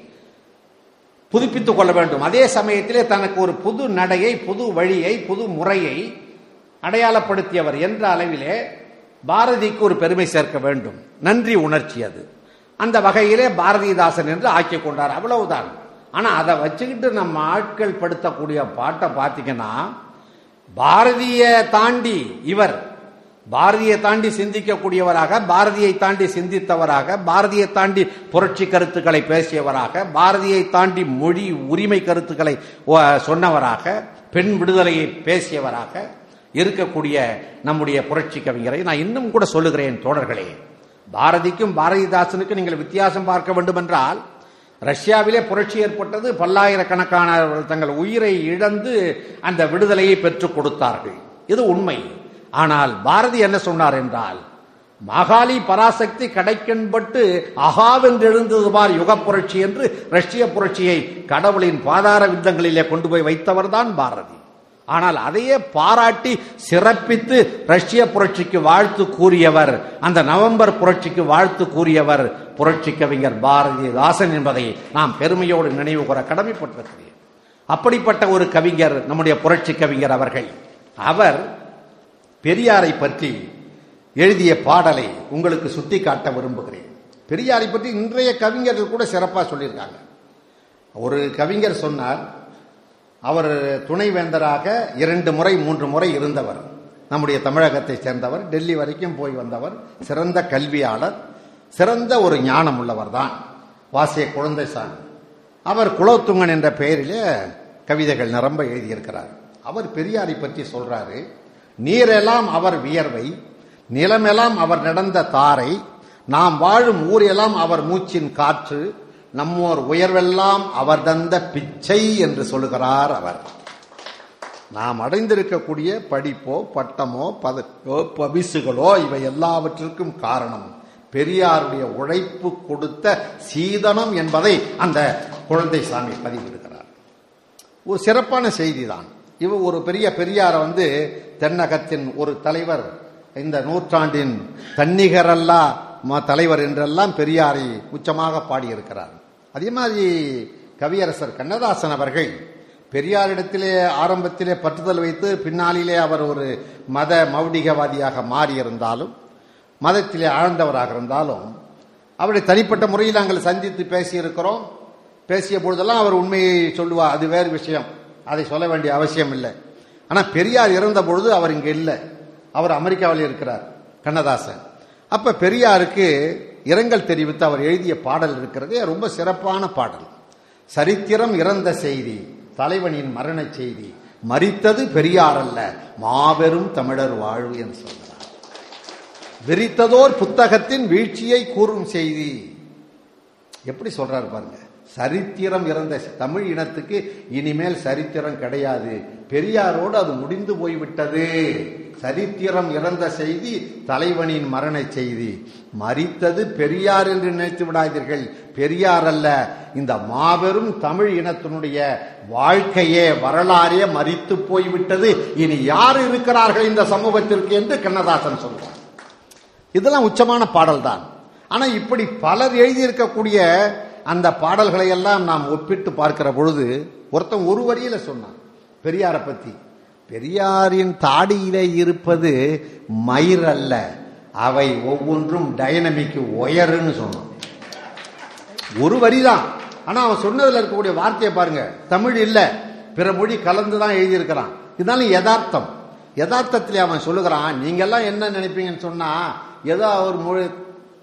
புதுப்பித்துக் கொள்ள வேண்டும். அதே சமயத்திலே தனக்கு ஒரு புது நடையை புது வழியை புது முறையை அடையாளப்படுத்தியவர் என்ற அளவிலே பாரதிக்கு ஒரு பெருமை சேர்க்க வேண்டும். நன்றி உணர்ச்சி அது. அந்த வகையிலே பாரதிதாசன் என்று ஆக்கி கொண்டார். அவ்வளவுதான். ஆனால் அதை வச்சுக்கிட்டு நம்ம ஆட்கள் படுத்தக்கூடிய பாட்டை பார்த்தீங்கன்னா பாரதிய தாண்டி இவர் பாரதியை தாண்டி சிந்திக்கக்கூடியவராக பாரதியை தாண்டி சிந்தித்தவராக பாரதியை தாண்டி புரட்சி கருத்துக்களை பேசியவராக பாரதியை தாண்டி மொழி உரிமை கருத்துக்களை சொன்னவராக பெண் விடுதலையை பேசியவராக இருக்கக்கூடிய நம்முடைய புரட்சி கவிஞரை நான் இன்னும் கூட சொல்லுகிறேன் தோழர்களே. பாரதிக்கும் பாரதிதாசனுக்கும் நீங்கள் வித்தியாசம் பார்க்க வேண்டும் என்றால் ரஷ்யாவிலே புரட்சி ஏற்பட்டது பல்லாயிரக்கணக்கானவர்கள் தங்கள் உயிரை இழந்து அந்த விடுதலையை பெற்றுக் கொடுத்தார்கள். இது உண்மை. ஆனால் பாரதி என்ன சொன்னார் என்றால் மகாலி பராசக்தி கடைக்கண்பட்டு அகாவென்று எழுந்தது பார் யுக புரட்சி என்று ரஷ்ய புரட்சியை கடவுளின் பாதார வித்தங்களிலே கொண்டு போய் வைத்தவர்தான் பாரதி. ஆனால் அதையே பாராட்டி சிறப்பித்து ரஷ்ய புரட்சிக்கு வாழ்த்து கூறியவர் அந்த நவம்பர் புரட்சிக்கு வாழ்த்து கூறியவர் புரட்சி கவிஞர் பாரதிதாசன் என்பதை நாம் பெருமையோடு நினைவு கூற கடமைப்பட்டிருக்கிறேன். அப்படிப்பட்ட ஒரு கவிஞர் நம்முடைய புரட்சி கவிஞர் அவர்கள். அவர் பெரியாரை பற்றி எழுதிய பாடலை உங்களுக்கு சுட்டிக்காட்ட விரும்புகிறேன். பெரியாரை பற்றி இன்றைய கவிஞர்கள் கூட சிறப்பாக சொல்லியிருக்காங்க. ஒரு கவிஞர் சொன்னார் அவர் துணைவேந்தராக இரண்டு முறை மூன்று முறை இருந்தவர். நம்முடைய தமிழகத்தை சேர்ந்தவர் டெல்லி வரைக்கும் போய் வந்தவர் சிறந்த கல்வியாளர் சிறந்த ஒரு ஞானம் உள்ளவர் தான் வாசிய குழந்தை சாமி அவர் குலோத்துங்கன் என்ற பெயரிலே கவிதைகள் நிரம்ப எழுதியிருக்கிறார். அவர் பெரியாரை பற்றி சொல்றாரு நீரெல்லாம் அவர் வியர்வை நிலமெல்லாம் அவர் நடந்த தாரை நாம் வாழும் ஊரெல்லாம் அவர் மூச்சின் காற்று நம்மோர் உயர்வெல்லாம் அவர் தந்த பிச்சை என்று சொல்லுகிறார் அவர். நாம் அடைந்திருக்கக்கூடிய படிப்போ பட்டமோ பதக்கோ பபிசுகளோ இவை எல்லாவற்றிற்கும் காரணம். பெரியாருடைய உழைப்பு கொடுத்த சீதனம் என்பதை அந்த குழந்தை சாமி பதிவிடுகிறார். ஒரு சிறப்பான செய்தி தான் இவ ஒரு பெரிய பெரியாரை வந்து தென்னகத்தின் ஒரு தலைவர் இந்த நூற்றாண்டின் தன்னிகரல்லா ம- தலைவர் என்றெல்லாம் பெரியாரை உச்சமாக பாடியிருக்கிறார். அதே மாதிரி கவியரசர் கண்ணதாசன் அவர்கள் பெரியாரிடத்திலே ஆரம்பத்திலே பற்றுதல் வைத்து பின்னாளிலே அவர் ஒரு மத மௌடிகவாதியாக மாறியிருந்தாலும் மதத்திலே ஆழ்ந்தவராக இருந்தாலும் அவருடைய தனிப்பட்ட முறையில் நாங்கள் சந்தித்து பேசியிருக்கிறோம். பேசிய பொழுதெல்லாம் அவர் உண்மையை சொல்லுவார் அது வேறு விஷயம். அதை சொல்ல வேண்டிய அவசியம் இல்லை. ஆனால் பெரியார் இறந்த பொழுது அவர் இங்கே இல்லை. அவர் அமெரிக்காவில் இருக்கிறார் கண்ணதாசன். அப்போ பெரியாருக்கு இரங்கல் தெரிவித்து அவர் எழுதிய பாடல் இருக்கிறது. ரொம்ப சிறப்பான பாடல். சரித்திரம் இறந்த செய்தி தலைவனின் மரணச் செய்தி மறித்தது பெரியார் அல்ல மாபெரும் தமிழர் வாழ்வு என்று சொல்கிறார். விரித்ததோர் புத்தகத்தின் வீழ்ச்சியை கூறும் செய்தி. எப்படி சொல்றாரு பாருங்க. சரித்திரம் இறந்த தமிழ் இனத்துக்கு இனிமேல் சரித்திரம் கிடையாது. பெரியாரோடு அது முடிந்து போய்விட்டது. சரித்திரம் இறந்த செய்தி தலைவனின் மரண செய்தி. மறித்தது பெரியார் என்று நினைத்து விடாதீர்கள். பெரியார் அல்ல இந்த மாபெரும் தமிழ் இனத்தினுடைய வாழ்க்கையே வரலாறே மறித்து போய்விட்டது. இனி யார் இருக்கிறார்கள் இந்த சமூகத்திற்கு என்று கண்ணதாசன் சொல்றார். இதெல்லாம் உச்சமான பாடல் தான் ஆனா இப்படி பலர் எழுதியிருக்கக்கூடிய அந்த பாடல்களை எல்லாம் நாம் ஒப்பிட்டு பார்க்கிற பொழுது ஒருத்தன் ஒரு வரியில சொன்னான். பெரியாரை பத்தி. பெரியாரின் தாடியிலே இருப்பது மயிர் அல்ல அவை ஒவ்வொன்றும் டைனமிக் ஒயருன்னு சொன்னான். ஒரு வரிதான். ஆனா அவன் சொன்னதுல இருக்கக்கூடிய வார்த்தையை பாருங்க. தமிழ் இல்ல. பிற மொழி கலந்து தான் எழுதியிருக்கிறான். இதனால யதார்த்தம். யதார்த்தத்திலே அவன் சொல்லுகிறான் நீங்க எல்லாம் என்ன நினைப்பீங்கன்னு சொன்னா ஏதோ ஒரு மொழி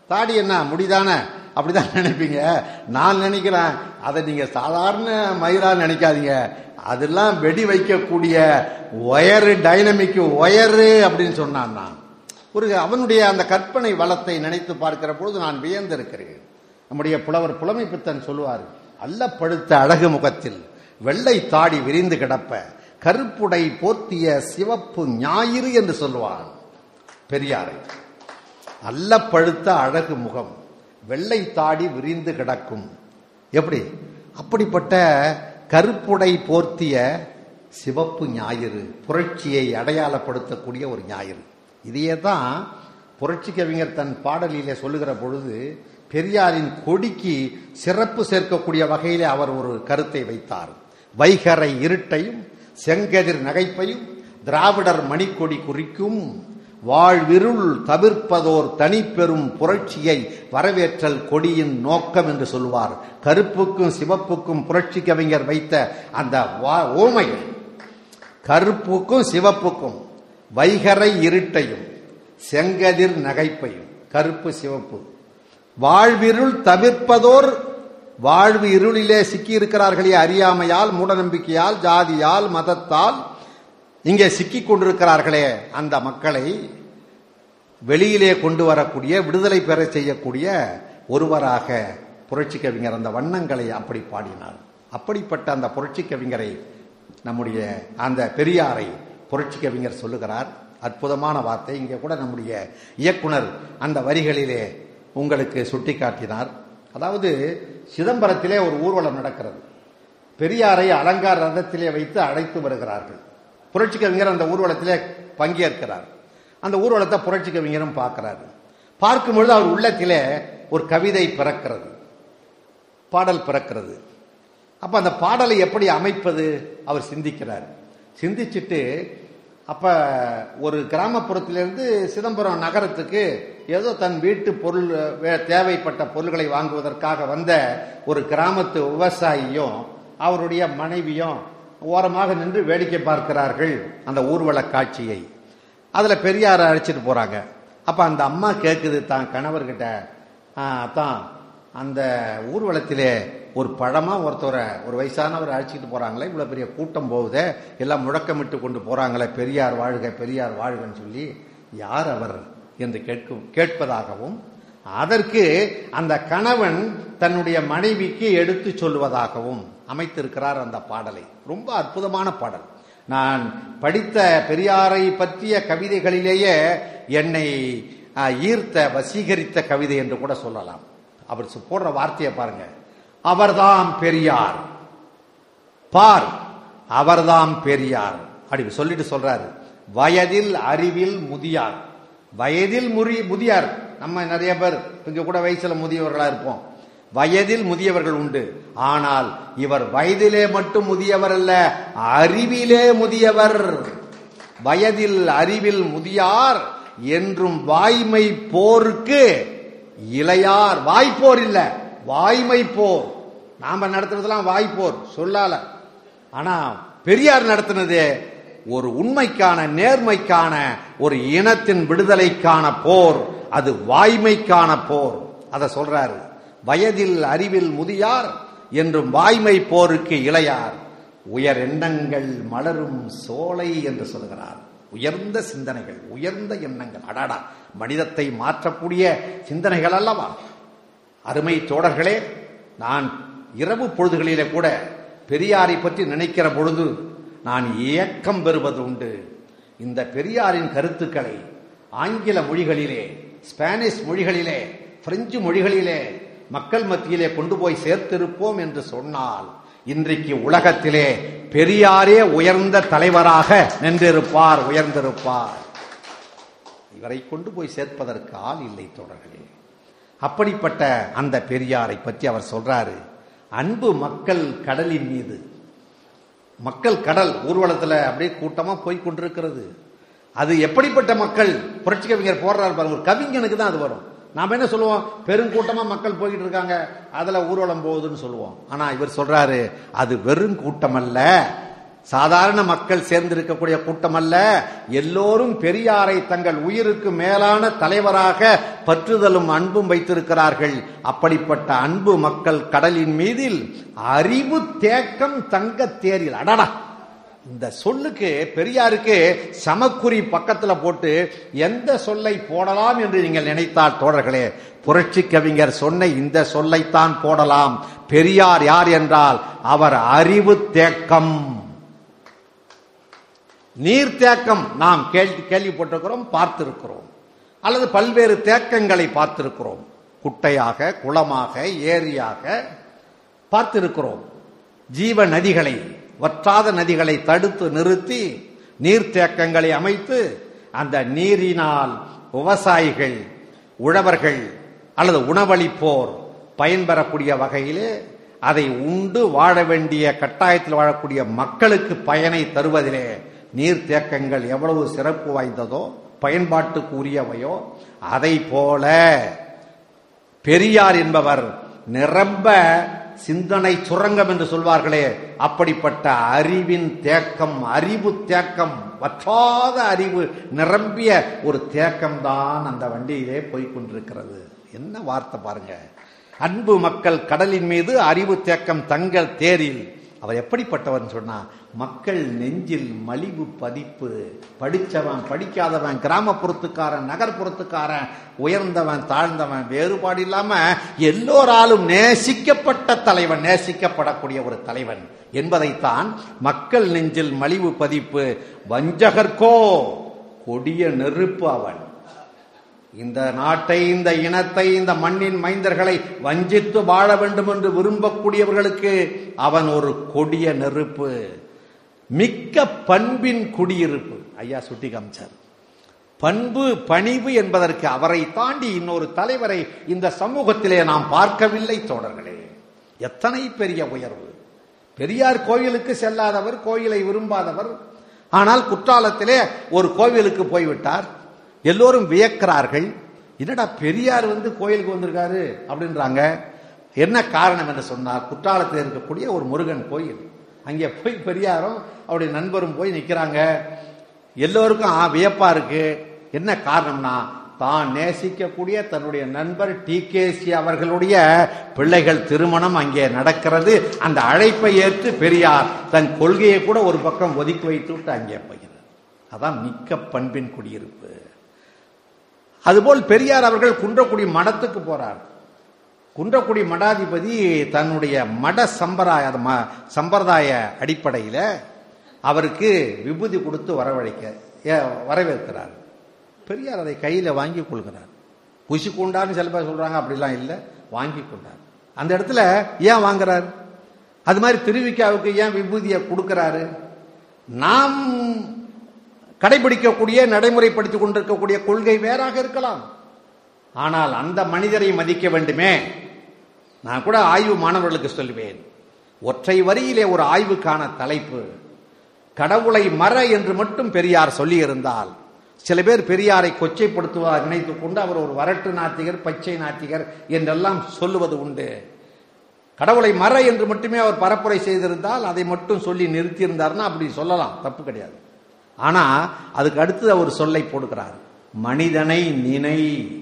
தாடி என்ன முடிதானே? அப்படிதான் நினைப்பீங்க. நான் நினைக்கிறேன் அதை நீங்க சாதாரண மயிரா நினைக்காதீங்க. அதெல்லாம் வெடி வைக்கக்கூடிய ஒயரு டைனமிக் ஒயரு அப்படின்னு சொன்னான் நான். ஒரு அவனுடைய அந்த கற்பனை வளத்தை நினைத்து பார்க்கிற பொழுது நான் வியந்திருக்கிறேன். நம்முடைய புலவர் புலமை பித்தன் சொல்லுவார் அல்லப்படுத்த அழகு முகத்தில் வெள்ளை தாடி விரிந்து கிடப்ப கருப்புடை போர்த்திய சிவப்பு ஞாயிறு என்று சொல்லுவான் பெரியாரை. பழுத்த அழகு முகம் வெள்ளை தாடி விரிந்து கிடக்கும். எப்படி? அப்படிப்பட்ட கருப்புடை போர்த்திய சிவப்பு ஞாயிறு புரட்சியை அடையாளப்படுத்தக்கூடிய ஒரு ஞாயிறு. இதையே தான் புரட்சி கவிஞர் தன் பாடலிலே சொல்லுகிற பொழுது பெரியாரின் கொடிக்கு சிறப்பு சேர்க்கக்கூடிய வகையிலே அவர் ஒரு கருத்தை வைத்தார். வைகரை இருட்டையும் செங்கதிர் நகைப்பையும் திராவிடர் மணிக்கொடி குறிக்கும் வாழ்விருள் தவிர்ப்பதோர் தனிப்பெரும் புரட்சியை வரவேற்றல் கொடியின் நோக்கம் என்று சொல்வார் கருப்புக்கும் சிவப்புக்கும் புரட்சி கவிஞர் வைத்த அந்த வா- ஓமை கருப்புக்கும் சிவப்புக்கும் வைகரை இருட்டையும் செங்கதிர் நகைப்பையும் கருப்பு சிவப்பு வாழ்விருள் தவிர்ப்பதோர் வாழ்வு இருளிலே சிக்கியிருக்கிறார்களே அறியாமையால் மூடநம்பிக்கையால் ஜாதியால் மதத்தால் இங்கே சிக்கிக் கொண்டிருக்கிறார்களே அந்த மக்களை வெளியிலே கொண்டு வரக்கூடிய விடுதலை பெற செய்யக்கூடிய ஒருவராக புரட்சி கவிஞர் அந்த வண்ணங்களை அப்படி பாடினார். அப்படிப்பட்ட அந்த புரட்சி கவிஞரை நம்முடைய அந்த பெரியாரை புரட்சி கவிஞர் சொல்லுகிறார். அற்புதமான வார்த்தை. இங்கே கூட நம்முடைய இயக்குனர் அந்த வரிகளிலே உங்களுக்கு சுட்டிக்காட்டினார். அதாவது சிதம்பரத்திலே ஒரு ஊர்வலம் நடக்கிறது. பெரியாரை அலங்கார ரதத்திலே வைத்து அழைத்து வருகிறார்கள். புரட்சி கவிஞர் அந்த ஊர்வலத்திலே பங்கேற்கிறார். அந்த ஊர்வலத்தை புரட்சி கவிஞரும் பார்க்கிறாரு. பார்க்கும் பொழுது அவர் உள்ளத்திலே ஒரு கவிதை பிறக்கிறது. பாடல் பிறக்கிறது. அப்ப அந்த பாடலை எப்படி அமைப்பது? அவர் சிந்திக்கிறார். சிந்திச்சுட்டு அப்ப ஒரு கிராமப்புறத்திலிருந்து சிதம்பரம் நகரத்துக்கு ஏதோ தன் வீட்டு பொருள் வே- தேவைப்பட்ட பொருள்களை வாங்குவதற்காக வந்த ஒரு கிராமத்து விவசாயியும் அவருடைய மனைவியும் ஓரமாக நின்று வேடிக்கை பார்க்கிறார்கள் அந்த ஊர்வல காட்சியை. அதுல பெரியாரை அழைச்சிட்டு போறாங்க. அப்ப அந்த அம்மா கேட்குது தான் கணவர்கிட்ட தான் அந்த ஊர்வலத்திலே ஒரு பழமா ஒருத்தரை ஒரு வயசானவர் அழைச்சிட்டு போறாங்களே இவ்வளவு பெரிய கூட்டம் போகுதே எல்லாம் முழக்கமிட்டு கொண்டு போறாங்களே பெரியார் வாழ்க பெரியார் வாழ்கன்னு சொல்லி யார் அவர்? என்று கேட்கும் கேட்பதாகவும் அதற்கு அந்த கணவன் தன்னுடைய மனைவிக்கு எடுத்து சொல்லுவதாகவும் அமைத்திருக்கிறார் அந்த பாடலை. ரொம்ப அற்புதமான பாடல். நான் படித்த பெரியாரை பற்றிய கவிதைகளிலேயே என்னை ஈர்த்த வசீகரித்த கவிதை என்று கூட சொல்லலாம். அவர் போடுற வார்த்தையை பாருங்க. அவர்தாம் பெரியார். பார் அவர்தாம் பெரியார். அப்படி சொல்லிட்டு சொல்றாரு. வயதில் அறிவில் முதியார். வயதில் முறி முதியார். நம்ம நிறைய பேர் இங்க கூட வயசுல முதியவர்களா இருப்போம். வயதில் முதியவர்கள் உண்டு. ஆனால் இவர் வயதிலே மட்டும் முதியவர் அல்ல அறிவிலே முதியவர். வயதில் அறிவில் முதியார் என்றும் வாய்மை போருக்கு இளையார். வாய்ப்போர் இல்ல வாய்மை போர் நாம நடத்துறதெல்லாம் வாய்ப்போர் சொல்லால. ஆனா பெரியார் நடத்தினது ஒரு உண்மைக்கான நேர்மைக்கான ஒரு இனத்தின் விடுதலைக்கான போர். அது வாய்மைக்கான போர். அதை சொல்றாரு. வயதில் அறிவில் முதியார் என்றும் வாய்மை போருக்கு இளையார். உயர் எண்ணங்கள் மலரும் சோலை என்று சொல்கிறார். உயர்ந்த சிந்தனைகள் உயர்ந்த எண்ணங்கள். அடாடா மனிதத்தை மாற்றக்கூடிய சிந்தனைகள் அல்லவா? அருமை தோழர்களே நான் இரவு பொழுதுகளிலே கூட பெரியாரை பற்றி நினைக்கிற பொழுது நான் ஏக்கம் பெறுவது உண்டு. இந்த பெரியாரின் கருத்துக்களை ஆங்கில மொழிகளிலே ஸ்பானிஷ் மொழிகளிலே பிரெஞ்சு மொழிகளிலே மக்கள் மத்தியிலே கொண்டு போய் சேர்த்திருப்போம் என்று சொன்னால் இன்றைக்கு உலகத்திலே பெரியாரே உயர்ந்த தலைவராக நின்றிருப்பார் உயர்ந்திருப்பார். இவரை கொண்டு போய் சேர்ப்பதற்கு ஆள் இல்லை தொடர்களே அப்படிப்பட்ட அந்த பெரியாரை பற்றி அவர் சொல்றாரு. அன்பு மக்கள் கடலின் மீது. மக்கள் கடல் ஊர்வலத்தில் அப்படியே கூட்டமா போய் கொண்டிருக்கிறது. அது எப்படிப்பட்ட மக்கள்? புரட்சி கவிஞர் போடுறாரு பாருங்க ஒரு கவிஞனுக்கு தான் அது வரும். நாம என்ன சொல்லுவோம்? பெருங்கூட்டமா மக்கள் போய்கிட்டு இருக்காங்க. அதுல ஊர்வலம் போகுதுன்னு சொல்லுவோம். ஆனா இவர் சொல்றாரு அது வெறும் கூட்டம் அல்ல சாதாரண மக்கள் சேர்ந்திருக்கக்கூடிய கூட்டம் அல்ல எல்லோரும் பெரியாரை தங்கள் உயிருக்கு மேலான தலைவராக பற்றுதலும் அன்பும் வைத்திருக்கிறார்கள். அப்படிப்பட்ட அன்பு மக்கள் கடலின் மீதில் அறிவு தேக்கம் தங்க தேரில். அடடா! இந்த சொல்லுக்கு பெரியாருக்கு சமக்குறி பக்கத்துல போட்டு எந்த சொல்லை போடலாம் என்று நீங்கள் நினைத்தால் தோழர்களே புரட்சி கவிஞர் சொன்ன இந்த சொல்லைத்தான் போடலாம். பெரியார் யார் என்றால் அவர் அறிவு தேக்கம். நீர் தேக்கம் நாம் கேள்வி கேள்விப்பட்டிருக்கிறோம் பார்த்திருக்கிறோம். அல்லது பல்வேறு தேக்கங்களை பார்த்திருக்கிறோம். குட்டையாக குளமாக ஏரியாக பார்த்திருக்கிறோம். ஜீவ நதிகளை வற்றாத நதிகளை தடுத்து நிறுத்தி நீர்த்தேக்கங்களை அமைத்து அந்த நீரினால் விவசாயிகள் உழவர்கள் அல்லது உணவளிப்போர் பயன்பெறக்கூடிய வகையிலே அதை உண்டு வாழ வேண்டிய கட்டாயத்தில் வாழக்கூடிய மக்களுக்கு பயனை தருவதிலே நீர்த்தேக்கங்கள் எவ்வளவு சிறப்பு வாய்ந்ததோ பயன்பாட்டுக்கு உரியவையோ அதை போல பெரியார் என்பவர் நிரம்ப சிந்தனை சுரங்கம் என்று சொல்வார்களே அப்படிப்பட்ட அறிவின் தேக்கம் அறிவு தேக்கம் வற்றாத அறிவு நிரம்பிய ஒரு தேக்கம்தான் அந்த வண்டியிலே போய்கொண்டிருக்கிறது என்ன வார்த்தை பாருங்க. அன்பு மக்கள் கடலின் மீது அறிவு தேக்கம் தங்கள் தேரில். அவர் எப்படிப்பட்டவர் சொன்னா மக்கள் நெஞ்சில் மலிவு பதிப்பு. படித்தவன் படிக்காதவன் கிராமப்புறத்துக்காரன் நகர்ப்புறத்துக்காரன் உயர்ந்தவன் தாழ்ந்தவன் வேறுபாடு இல்லாம எல்லோராலும் நேசிக்கப்பட்ட தலைவன் நேசிக்கப்படக்கூடிய ஒரு தலைவன் என்பதைத்தான் மக்கள் நெஞ்சில் மலிவு பதிப்பு. வஞ்சகர்கோ கொடிய நெருப்பு அவன். இந்த நாட்டை இந்த இனத்தை இந்த மண்ணின் மைந்தர்களை வஞ்சித்து வாழ வேண்டும் என்று விரும்பக்கூடியவர்களுக்கு அவன் ஒரு கொடிய நெருப்பு. மிக்க பண்பின் குடியிருப்பு. ஐயா சுட்டி காமிச்சார். பண்பு பணிவு என்பதற்கு அவரை தாண்டி இன்னொரு தலைவரை இந்த சமூகத்திலே நாம் பார்க்கவில்லை தோழர்களே. எத்தனை பெரிய உயர்வு. பெரியார் கோயிலுக்கு செல்லாதவர் கோயிலை விரும்பாதவர். ஆனால் குற்றாலத்திலே ஒரு கோவிலுக்கு போய்விட்டார். எல்லோரும் வியக்கிறார்கள். என்னடா பெரியார் வந்து கோயிலுக்கு வந்திருக்காரு அப்படின்றாங்க. என்ன காரணம் என்று சொன்னார் குற்றாலத்தில் இருக்கக்கூடிய ஒரு முருகன் கோயில். அங்கே போய் பெரியாரும் அவருடைய நண்பரும் போய் நிற்கிறாங்க எல்லோருக்கும் ஆ, வியப்பா இருக்கு. என்ன காரணம்னா தான் நேசிக்கக்கூடிய தன்னுடைய நண்பர் டி அவர்களுடைய பிள்ளைகள் திருமணம் அங்கே நடக்கிறது. அந்த அழைப்பை ஏற்று பெரியார் தன் கொள்கையை கூட ஒரு பக்கம் ஒதுக்கி வைத்து விட்டு அங்கே போகிறார். அதான் மிக்க பண்பின் குடியிருப்பு. அதுபோல் பெரியார் அவர்கள் குன்றக்குடி மடத்துக்கு போறார். குன்றக்குடி மடாதிபதி தன்னுடைய மட சம்பிரதாய சம்பிரதாய அடிப்படையில் அவருக்கு விபூதி கொடுத்து வரவழைக்க ஏ- வரவேற்கிறார். பெரியார் அதை கையில் வாங்கி கொள்கிறார். புசி கொண்டான்னு சில பேர் சொல்கிறாங்க அப்படிலாம் இல்லை வாங்கி கொண்டார். அந்த இடத்துல ஏன் வாங்குறார்? அது மாதிரி திருவிக்காவுக்கு ஏன் விபூதியை கொடுக்கிறாரு? நாம் கடைபிடிக்கக்கூடிய நடைமுறைப்படுத்திக் கொண்டிருக்கக்கூடிய கொள்கை வேறாக இருக்கலாம். ஆனால் அந்த மனிதரை மதிக்க வேண்டுமே? நான் கூட ஆய்வு மாணவர்களுக்கு சொல்லுவேன் ஒற்றை வரியிலே ஒரு ஆய்வுக்கான தலைப்பு கடவுளை மற என்று மட்டும் பெரியார் சொல்லியிருந்தால் சில பேர் பெரியாரை கொச்சைப்படுத்துவார் நினைத்து கொண்டு அவர் ஒரு வரட்டு நாத்திகர் பச்சை நாத்திகர் என்றெல்லாம் சொல்லுவது உண்டு. கடவுளை மற என்று மட்டுமே அவர் பரப்புரை செய்திருந்தால் அதை மட்டும் சொல்லி நிறுத்தியிருந்தார்னா அப்படி சொல்லலாம் தப்பு கிடையாது. ஆனா அதுக்கு அடுத்து அவர் சொல்லை போடுகிறார். மனிதனை நினை.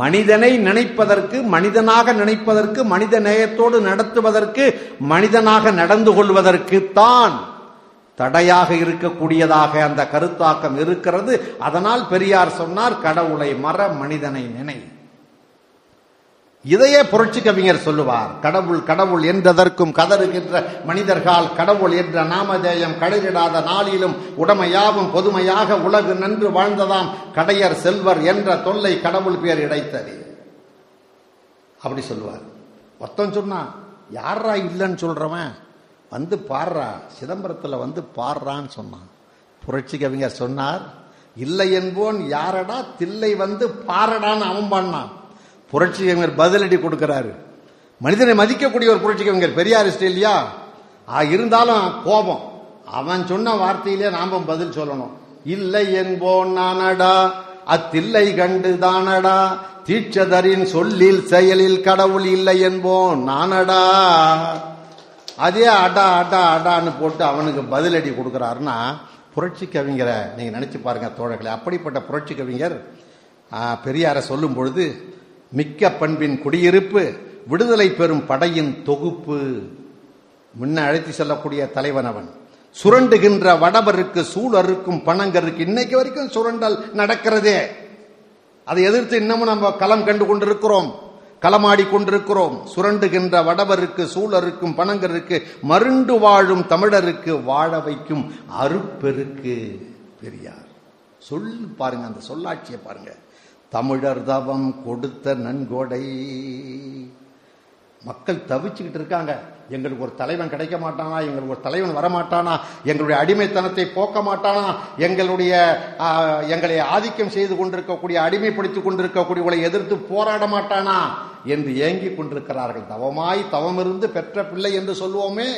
மனிதனை நினைப்பதற்கு மனிதனாக நினைப்பதற்கு மனித நேயத்தோடு நடத்துவதற்கு மனிதனாக நடந்து கொள்வதற்கு தான் தடையாக இருக்கக்கூடியதாக அந்த கருத்தாக்கம் இருக்கிறது. அதனால் பெரியார் சொன்னார் கடவுளை மற மனிதனை நினை. இதையே புரட்சி கவிஞர் சொல்லுவார். கடவுள் கடவுள் என்றதற்கும் கதறுகின்ற மனிதர்கள் கடவுள் என்ற நாமதேயம் கடலிடாத நாளிலும் உடமையாவும் பொதுமையாக உலகு நன்று வாழ்ந்ததாம் கடையர் செல்வர் என்ற தொல்லை கடவுள் பேர் இடைத்தது அப்படி சொல்லுவார். மொத்தம் சொன்னான் யாரா இல்லைன்னு சொல்றவன்? வந்து பாடுறா சிதம்பரத்தில் வந்து பாடுறான்னு சொன்னான். புரட்சி கவிஞர் சொன்னார் இல்லை என்போன் யாரடா தில்லை வந்து பாரடான்னு அவன் பண்ணான் புரட்சி கவிஞர் பதிலடி கொடுக்கிறாரு. மனிதனை மதிக்கக்கூடிய ஒரு புரட்சி கவிஞர் பெரியாரிஸ்ட் இல்லையா? ஆ, இருந்தாலும் கோபம். அவன் சொன்ன வார்த்தையிலே நாம பதில் சொல்லணும். இல்லை என்போன் நானடா அத்தில்லை கண்டு தானடா தீட்சதரின் சொல்லில் செயலில் கடவுள் இல்லை என்போன் நானடா. அதே அடா அடா அடான்னு போட்டு அவனுக்கு பதிலடி கொடுக்கிறாருன்னா புரட்சி கவிஞரை நீங்க நினைச்சு பாருங்க தோழர்களை. அப்படிப்பட்ட புரட்சி கவிஞர் பெரியாரை சொல்லும் பொழுது மிக்க பண்பின் குடியிருப்பு விடுதலை பெறும் படையின் தொகுப்பு. முன்ன அழைத்து செல்லக்கூடிய தலைவன் அவன். சுரண்டுகின்ற வடவருக்கு சூழருக்கும் பணங்கருக்கு இன்னைக்கு வரைக்கும் சுரண்டல் நடக்கிறதே. அதை எதிர்த்து இன்னமும் நம்ம களம் கண்டு கொண்டிருக்கிறோம் களமாடி கொண்டிருக்கிறோம். சுரண்டுகின்ற வடவருக்கு சூழருக்கும் பணங்கருக்கு மருண்டு வாழும் தமிழருக்கு வாழ வைக்கும் அருப்பெருக்கு பெரியார். சொல் பாருங்க அந்த சொல்லாட்சியை பாருங்க. தமிழர் தவம் கொடுத்த நன்கொடை. மக்கள் தவிச்சுக்கிட்டு இருக்காங்க. எங்களுக்கு ஒரு தலைவன் கிடைக்க மாட்டானா? எங்களுக்கு ஒரு தலைவன் வரமாட்டானா? எங்களுடைய அடிமைத்தனத்தை போக்க மாட்டானா? எங்களுடைய எங்களை ஆதிக்கம் செய்து கொண்டிருக்கக்கூடிய அடிமைப்படுத்திக் கொண்டிருக்கக்கூடியவளை எதிர்த்து போராட மாட்டானா? என்று ஏங்கிக் கொண்டிருக்கிறார்கள். தவமாய் தவமிருந்து பெற்ற பிள்ளை என்று சொல்லுவோமே.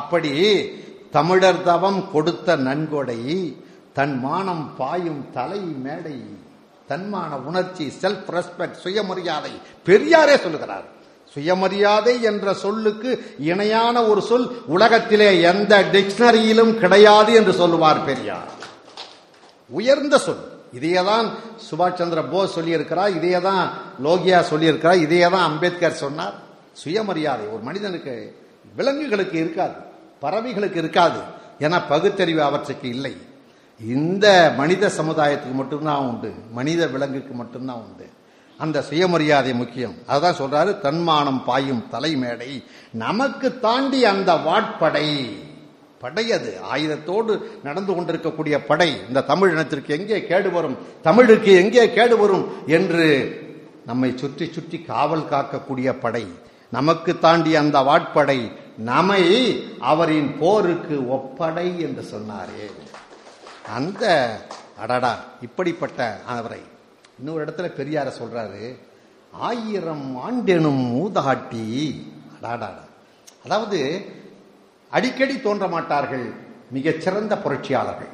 அப்படி தமிழர் தவம் கொடுத்த நன்கொடை தன் மானம் பாயும் தலை மேடை தன்மான உணர்ச்சி செல்ஃப் ரெஸ்பெக்ட் சுயமரியாதை. பெரியாரே சொல்லுகிறார். சுயமரியாதை என்ற சொல்லுக்கு இணையான ஒரு சொல் உலகத்திலே எந்த டிக்ஷனரியிலும் கிடையாது என்று சொல்லுவார் பெரியார். உயர்ந்த சொல். இதையேதான் சுபாஷ் சந்திர போஸ் சொல்லியிருக்கிறார் இதையேதான் லோகியா சொல்லியிருக்கிறார் இதையேதான் அம்பேத்கர் சொன்னார். சுயமரியாதை ஒரு மனிதனுக்கு விலங்குகளுக்கு இருக்காது பறவைகளுக்கு இருக்காது என பகுத்தறிவு அவற்றுக்கு இல்லை. இந்த மனித சமுதாயத்துக்கு மட்டும்தான் உண்டு. மனித விலங்குக்கு மட்டும்தான் உண்டு. அந்த சுயமரியாதை முக்கியம். அதான் சொல்றாரு தன்மானம் பாயும் தலைமேடை. நமக்கு தாண்டி அந்த வாட்படை படை அது. ஆயுதத்தோடு நடந்து கொண்டிருக்கக்கூடிய படை. இந்த தமிழ் இனத்திற்கு எங்கே கேடு வரும்? தமிழுக்கு எங்கே கேடு வரும் என்று நம்மை சுற்றி சுற்றி காவல் காக்கக்கூடிய படை. நமக்கு தாண்டி அந்த வாட்படை நம்மை அவரின் போருக்கு ஒப்படை என்று சொன்னாரே. அந்த அடடா இப்படிப்பட்ட அவரை இன்னொரு இடத்துல பெரியார சொல்றாரு ஆயிரம் ஆண்டெனும் மூதாட்டி. அடாடாடா அதாவது அடிக்கடி தோன்ற மாட்டார்கள் மிகச்சிறந்த புரட்சியாளர்கள்.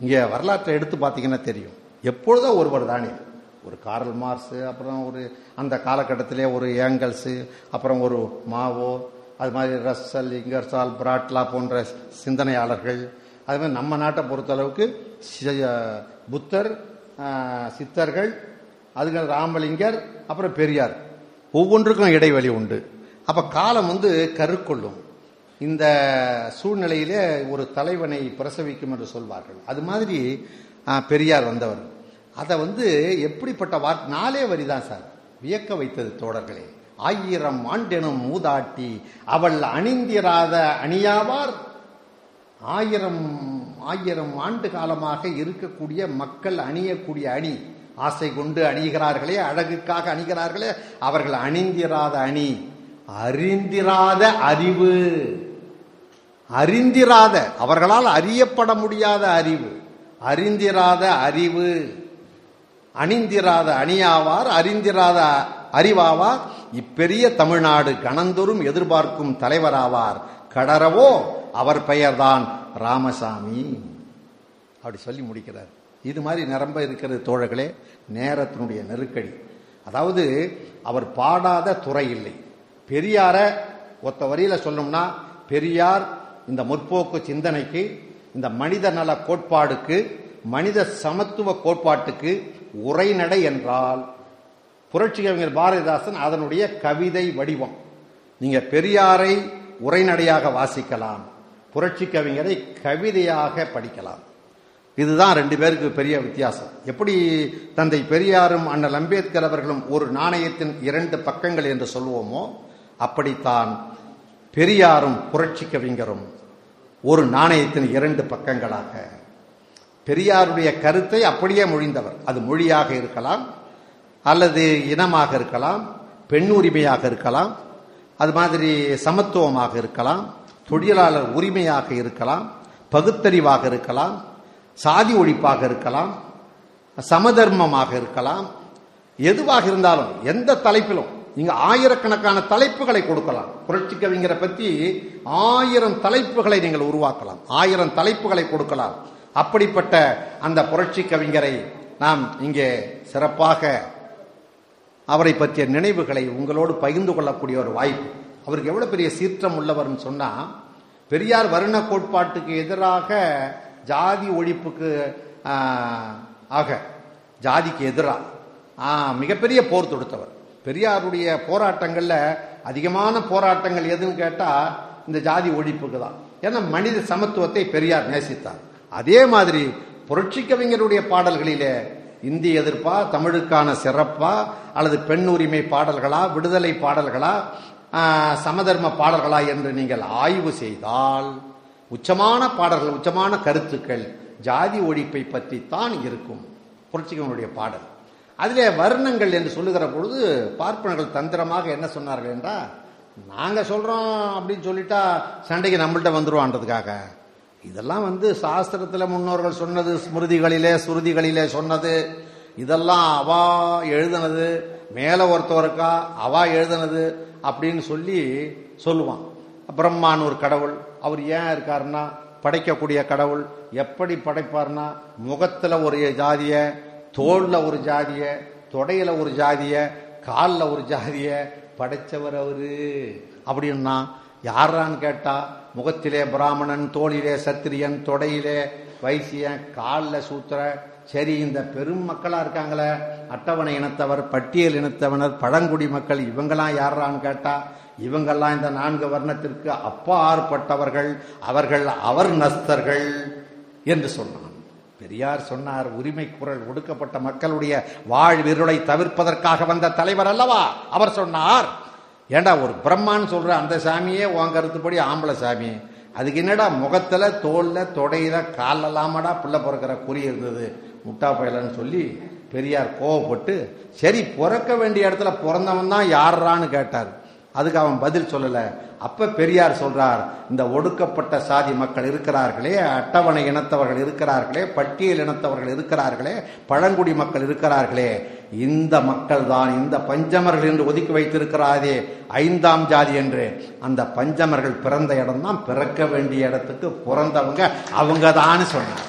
இங்கே வரலாற்றை எடுத்து பார்த்தீங்கன்னா தெரியும். எப்பொழுதோ ஒருவர் தானே. ஒரு கார்ல் மார்ஸ் அப்புறம் ஒரு அந்த காலகட்டத்திலே ஒரு ஏங்கல்ஸு அப்புறம் ஒரு மாவோ அது மாதிரி ரஸ்ஸல் இங்கர்சால் பிராட்லா போன்ற சிந்தனையாளர்கள் அது மாதிரி நம்ம நாட்டை பொறுத்தளவுக்கு புத்தர் சித்தர்கள் அதுக்கு ராமலிங்கர் அப்புறம் பெரியார். ஒவ்வொன்றுக்கும் இடைவெளி உண்டு. அப்போ காலம் வந்து கருக்கொள்ளும். இந்த சூழ்நிலையிலே ஒரு தலைவனை பிரசவிக்கும் என்று சொல்வார்கள். அது மாதிரி பெரியார் வந்தவர். அதை வந்து எப்படிப்பட்ட வார்த்தை நாலே வரிதான் சார். வியக்க வைத்தது தோழர்களே. ஆயிரம் ஆண்டெனும் மூதாட்டி அவள் அணிந்திராத அணியாவார். ஆயிரம் ஆயிரம் ஆண்டு காலமாக இருக்கக்கூடிய மக்கள் அணியக்கூடிய அணி. ஆசை கொண்டு அணிகிறார்களே அழகுக்காக அணிகிறார்களே அவர்கள் அணிந்திராத அணி. அறிந்திராத அறிவு. அறிந்திராத அவர்களால் அறியப்பட முடியாத அறிவு. அறிந்திராத அறிவு. அணிந்திராத அணியாவார் அறிந்திராத அறிவாவார். இப்பெரிய தமிழ்நாடு கணந்தொரும் எதிர்பார்க்கும் தலைவராவார். கடரவோ அவர் பெயர்தான் ராமசாமி. அப்படி சொல்லி முடிக்கிறார். இது மாதிரி நிரம்ப இருக்கிறது தோழர்களே நேரத்தினுடைய நெருக்கடி. அதாவது அவர் பாடாத துறை இல்லை. பெரியார ஒத்த வரியில சொல்லணும்னா பெரியார் இந்த முற்போக்கு சிந்தனைக்கு இந்த மனித நல கோட்பாடுக்கு மனித சமத்துவ கோட்பாட்டுக்கு உரைநடை என்றால் புரட்சி கவிஞர் பாரதிதாசன் அதனுடைய கவிதை வடிவம். நீங்க பெரியாரை உரைநடையாக வாசிக்கலாம். புரட்சி கவிஞரை கவிதையாக படிக்கலாம். இதுதான் ரெண்டு பேருக்கு பெரிய வித்தியாசம். எப்படி தந்தை பெரியாரும் அண்ணல் அம்பேத்கர் அவர்களும் ஒரு நாணயத்தின் இரண்டு பக்கங்கள் என்று சொல்லுவோமோ அப்படித்தான் பெரியாரும் புரட்சி கவிஞரும் ஒரு நாணயத்தின் இரண்டு பக்கங்களாக. பெரியாருடைய கருத்தை அப்படியே மொழிந்தவர். அது மொழியாக இருக்கலாம் அல்லது இனமாக இருக்கலாம் பெண் உரிமையாக இருக்கலாம் அது மாதிரி சமத்துவமாக இருக்கலாம். தொழிலாளர் உரிமையாக இருக்கலாம் பகுத்தறிவாக இருக்கலாம் சாதி ஒழிப்பாக இருக்கலாம் சமதர்மமாக இருக்கலாம் எதுவாக இருந்தாலும் எந்த தலைப்பிலும் நீங்க ஆயிரக்கணக்கான தலைப்புகளை கொடுக்கலாம். புரட்சி கவிஞரை பத்தி ஆயிரம் தலைப்புகளை நீங்கள் உருவாக்கலாம். ஆயிரம் தலைப்புகளை கொடுக்கலாம். அப்படிப்பட்ட அந்த புரட்சி கவிஞரை நாம் இங்கே சிறப்பாக அவரை பற்றிய நினைவுகளை உங்களோடு பகிர்ந்து கொள்ளக்கூடிய ஒரு வாய்ப்பு. அவருக்கு எவ்வளவு பெரிய சீற்றம் உள்ளவர்னு சொன்னா பெரியார் வருண கோட்பாட்டுக்கு எதிராக ஜாதி ஒழிப்புக்கு ஆக ஜாதிக்கு எதிராக மிகப்பெரிய போர் தொடுத்தவர். பெரியாருடைய போராட்டங்களில் அதிகமான போராட்டங்கள் எதுன்னு கேட்டால் இந்த ஜாதி ஒழிப்புக்கு தான். ஏன்னா மனித சமத்துவத்தை பெரியார் நேசித்தார். அதே மாதிரி புரட்சி கவிஞருடைய பாடல்களிலே இந்தி எதிர்ப்பா தமிழுக்கான சிறப்பா அல்லது பெண் உரிமை பாடல்களா விடுதலை பாடல்களா சமதர்ம பாடல்களா என்று நீங்கள் ஆய்வு செய்தால் உச்சமான பாடல்கள் உச்சமான கருத்துக்கள் ஜாதி ஒழிப்பை பற்றி தான் இருக்கும். புரட்சிகனுடைய பாடல். அதிலே வர்ணங்கள் என்று சொல்லுகிற பொழுது பார்ப்பனர்கள் தந்திரமாக என்ன சொன்னார்கள் என்றால் நாங்கள் சொல்கிறோம் அப்படின்னு சொல்லிட்டா சண்டைக்கு நம்மள்கிட்ட வந்துடுவான்றதுக்காக இதெல்லாம் வந்து சாஸ்திரத்தில் முன்னோர்கள் சொன்னது ஸ்மிருதிகளிலே சுருதிகளிலே சொன்னது. இதெல்லாம் அவா எழுதுனது. மேலே ஒருத்தவருக்கா அவா எழுதுனது. அப்படின்னு சொல்லி சொல்லுவான். பிரம்மான்னு ஒரு கடவுள் அவர் ஏன் இருக்காருன்னா படைக்கக்கூடிய கடவுள் எப்படி படைப்பார்னா முகத்தில் ஒரு ஜாதிய தோளில் ஒரு ஜாதிய தொடையில ஒரு ஜாதிய காலில் ஒரு ஜாதிய படைச்சவர் அவரு. அப்படின்னா யாரான்னு கேட்டா முகத்திலே பிராமணன் தோளிலே சத்திரியன் தொடையிலே வைசியன் காலில் சூத்திர சரி இந்த பெரும் மக்களாக இருக்காங்களே அட்டவணை இனத்தவர் பட்டியல் இனத்தவனர் பழங்குடி மக்கள் இவங்கெல்லாம் யாரான்னு கேட்டா இவங்கெல்லாம் இந்த நான்கு வர்ணத்திற்கு அப்பாற்பட்டவர்கள் அவர்கள் அவர் நஸ்தர்கள் என்று சொன்னான். பெரியார் சொன்னார் உரிமை குரல் ஒடுக்கப்பட்ட மக்களுடைய வாழ்விருளை தவிர்ப்பதற்காக வந்த தலைவர் அல்லவா? அவர் சொன்னார். ஏண்டா ஒரு பிரம்மான்னு சொல்ற அந்த சாமியே உன் கருத்துப்படி ஆம்பளை சாமி. அதுக்கு என்னடா முகத்துல தோல்ல தொடையில காலலாமடா பிள்ளை பிறக்கிற குறி இருந்தது. முட்டா பயலன்னு சொல்லி பெரியார் கோவப்பட்டு சரி பிறக்க வேண்டிய இடத்துல பிறந்தவன் தான் யாரான்னு கேட்டார். அதுக்கு அவன் பதில் சொல்லலை. அப்ப பெரியார் சொல்றார் இந்த ஒடுக்கப்பட்ட சாதி மக்கள் இருக்கிறார்களே அட்டவணை இனத்தவர்கள் இருக்கிறார்களே பட்டியல் இனத்தவர்கள் இருக்கிறார்களே பழங்குடி மக்கள் இருக்கிறார்களே இந்த மக்கள் தான் இந்த பஞ்சமர்கள் என்று ஒதுக்கி வைத்திருக்கிறாரே ஐந்தாம் ஜாதி என்று. அந்த பஞ்சமர்கள் பிறந்த இடம் தான் பிறக்க வேண்டிய இடத்துக்கு பிறந்தவங்க அவங்க தான் சொன்னார்.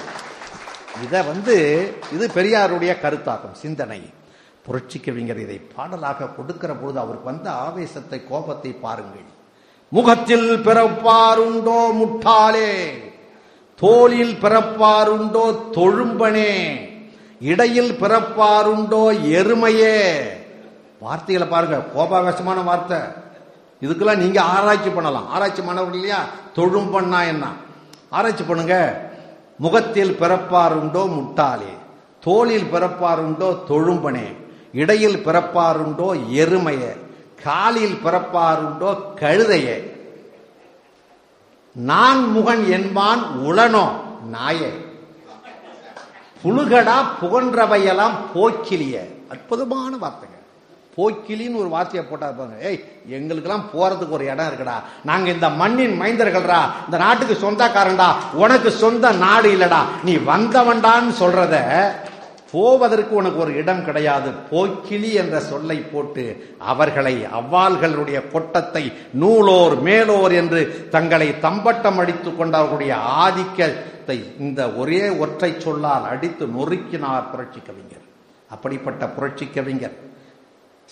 இதை வந்து இது பெரியாருடைய கருத்தாகும் சிந்தனை. புரட்சி கவிஞர் இதை பாடலாக கொடுக்கிற பொழுது அவருக்கு வந்த ஆவேசத்தை கோபத்தை பாருங்கள். முகத்தில் பிறப்பாருண்டோ முட்டாளே? தோளில் பிறப்பாருண்டோ தொழும்பனே? இடையில் பிறப்பாருண்டோ எருமையே? வார்த்தைகளை பாருங்க கோபாவேசமான வார்த்தை. இதுக்கெல்லாம் நீங்க ஆராய்ச்சி பண்ணலாம். ஆராய்ச்சி மாணவர்கள் இல்லையா தொழும்பண்ணா என்ன? ஆராய்ச்சி பண்ணுங்க. முகத்தில் பிறப்பாருண்டோ முட்டாளே தோளில் பிறப்பாருண்டோ தொழும்பனே இடையில் பிறப்பாருண்டோ எருமைய காலில் பிறப்பாருண்டோ கழுதைய. நான் முகன் என்பான் உளனோ நாயே. புழுகடா புகன்றவையெல்லாம் போக்கிலிய. அற்புதமான வார்த்தைகள். போக்கிலின்னு ஒரு வார்த்தையை போட்டா பாருங்க. ஏய் எங்களுக்கெல்லாம் போறதுக்கு ஒரு இடம் இருக்குடா. நாங்க இந்த மண்ணின் மைந்தர்கள்டா. இந்த நாட்டுக்கு சொந்தக்காரன்டா. உனக்கு சொந்த நாடு இல்லடா. நீ வந்தவன்டான்னு சொல்றத போவதற்கு உனக்கு ஒரு இடம் கிடையாது. போக்கிலி என்ற சொல்லை போட்டு அவர்களை அவ்வாள்களுடைய கொட்டத்தை நூலோர் மேலோர் என்று தங்களை தம்பட்டம் அடித்துக் கொண்டவர்களுடைய ஆதிக்கத்தை இந்த ஒரே ஒற்றை சொல்லால் அடித்து நொறுக்கினார் புரட்சி கவிஞர் அப்படிப்பட்ட புரட்சி கவிஞர்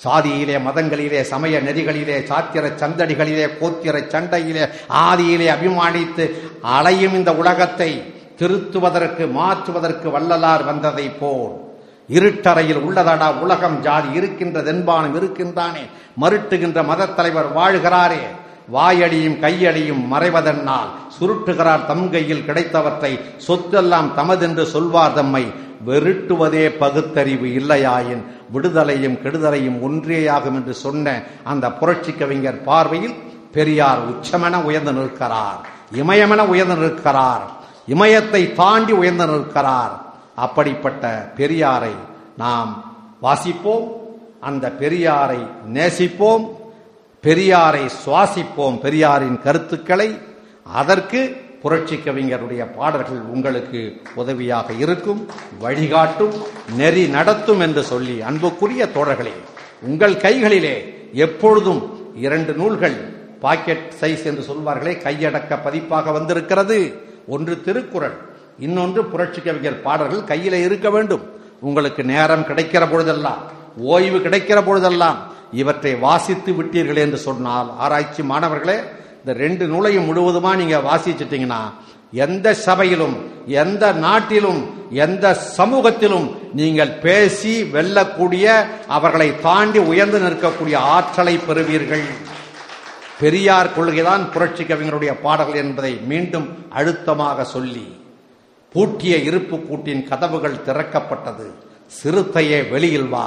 சாதியிலே மதங்களிலே சமய நெறிகளிலே சாத்திர சந்தடிகளிலே கோத்திர சண்டையிலே ஆதியிலே அபிமானித்து அலையும் இந்த உலகத்தை திருத்துவதற்கு மாற்றுவதற்கு வள்ளலார் வந்ததை போல். இருட்டறையில் உள்ளதடா உலகம் ஜாதி இருக்கின்றதென்பானும் இருக்கின்றானே. மருட்டுகின்ற மதத் தலைவர் வாழ்கிறாரே. வாயடியும் கையடியும் மறைவதென்னால் சுருட்டுகிறார் தம் கையில் கிடைத்தவற்றை சொத்தெல்லாம் தமதென்று சொல்வார் தம்மை. வெருட்டுவதே பகுத்தறிவு இல்லையாயின் விடுதலையும் கெடுதலையும் ஒன்றேயாகும் என்று சொன்ன அந்த புரட்சி கவிஞர் பார்வையில் பெரியார் உச்சமென உயர்ந்து நிற்கிறார் இமயமென உயர்ந்து நிற்கிறார் இமயத்தை தாண்டி உயர்ந்து நிற்கிறார். அப்படிப்பட்ட பெரியாரை நாம் வாசிப்போம் அந்த பெரியாரை நேசிப்போம் பெரியாரை சுவாசிப்போம் பெரியாரின் கருத்துக்களை. அதற்கு புரட்சி கவிஞருடைய பாடல்கள் உங்களுக்கு உதவியாக இருக்கும் வழிகாட்டும் நெறி நடத்தும் என்று சொல்லி அன்புக்குரிய தோழர்களே உங்கள் கைகளிலே எப்பொழுதும் இரண்டு நூல்கள் பாக்கெட் சைஸ் என்று சொல்வார்களே கையடக்க பதிப்பாக வந்திருக்கிறது. ஒன்று திருக்குறள் இன்னொன்று புரட்சி கவிஞர் பாடல்கள் கையிலே இருக்க வேண்டும். உங்களுக்கு நேரம் கிடைக்கிற பொழுதெல்லாம் ஓய்வு கிடைக்கிற பொழுதெல்லாம் இவற்றை வாசித்து விட்டீர்கள் என்று சொன்னால் ஆராய்ச்சி மாணவர்களே இந்த ரெண்டு நூலையும் முழுவதுமா நீங்க வாசிச்சிட்டீங்கன்னா எந்த சபையிலும் எந்த நாட்டிலும் எந்த சமூகத்திலும் நீங்கள் பேசி வெல்லக்கூடிய அவர்களை தாண்டி உயர்ந்து நிற்கக்கூடிய ஆற்றலை பெறுவீர்கள். பெரியார் கொள்கைதான் புரட்சி கவிஞருடைய பாடல்கள் என்பதை மீண்டும் அழுத்தமாக சொல்லி பூட்டிய இருப்பு கூட்டின் கதவுகள் திறக்கப்பட்டது. சிறுத்தையே வெளியில் வா.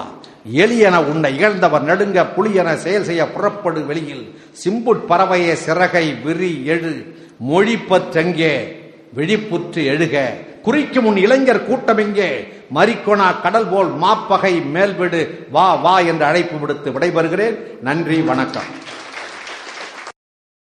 எலியென உன்னை இகழ்ந்தவர் நடுங்க புலியென செயல் செய்ய புறப்படு வெளியில். சிம்புட் பறவையே சிறகை விரி எழு மொழிப்பற்றங்கே விழிப்புற்று எழுக. குறிக்கும் உன் இளைஞர் கூட்டம் எங்கே கடல் போல் மாப்பகை மேல்விடு வா வா என்று அழைப்பு விடுத்து விடைபெறுகிறேன். நன்றி வணக்கம்.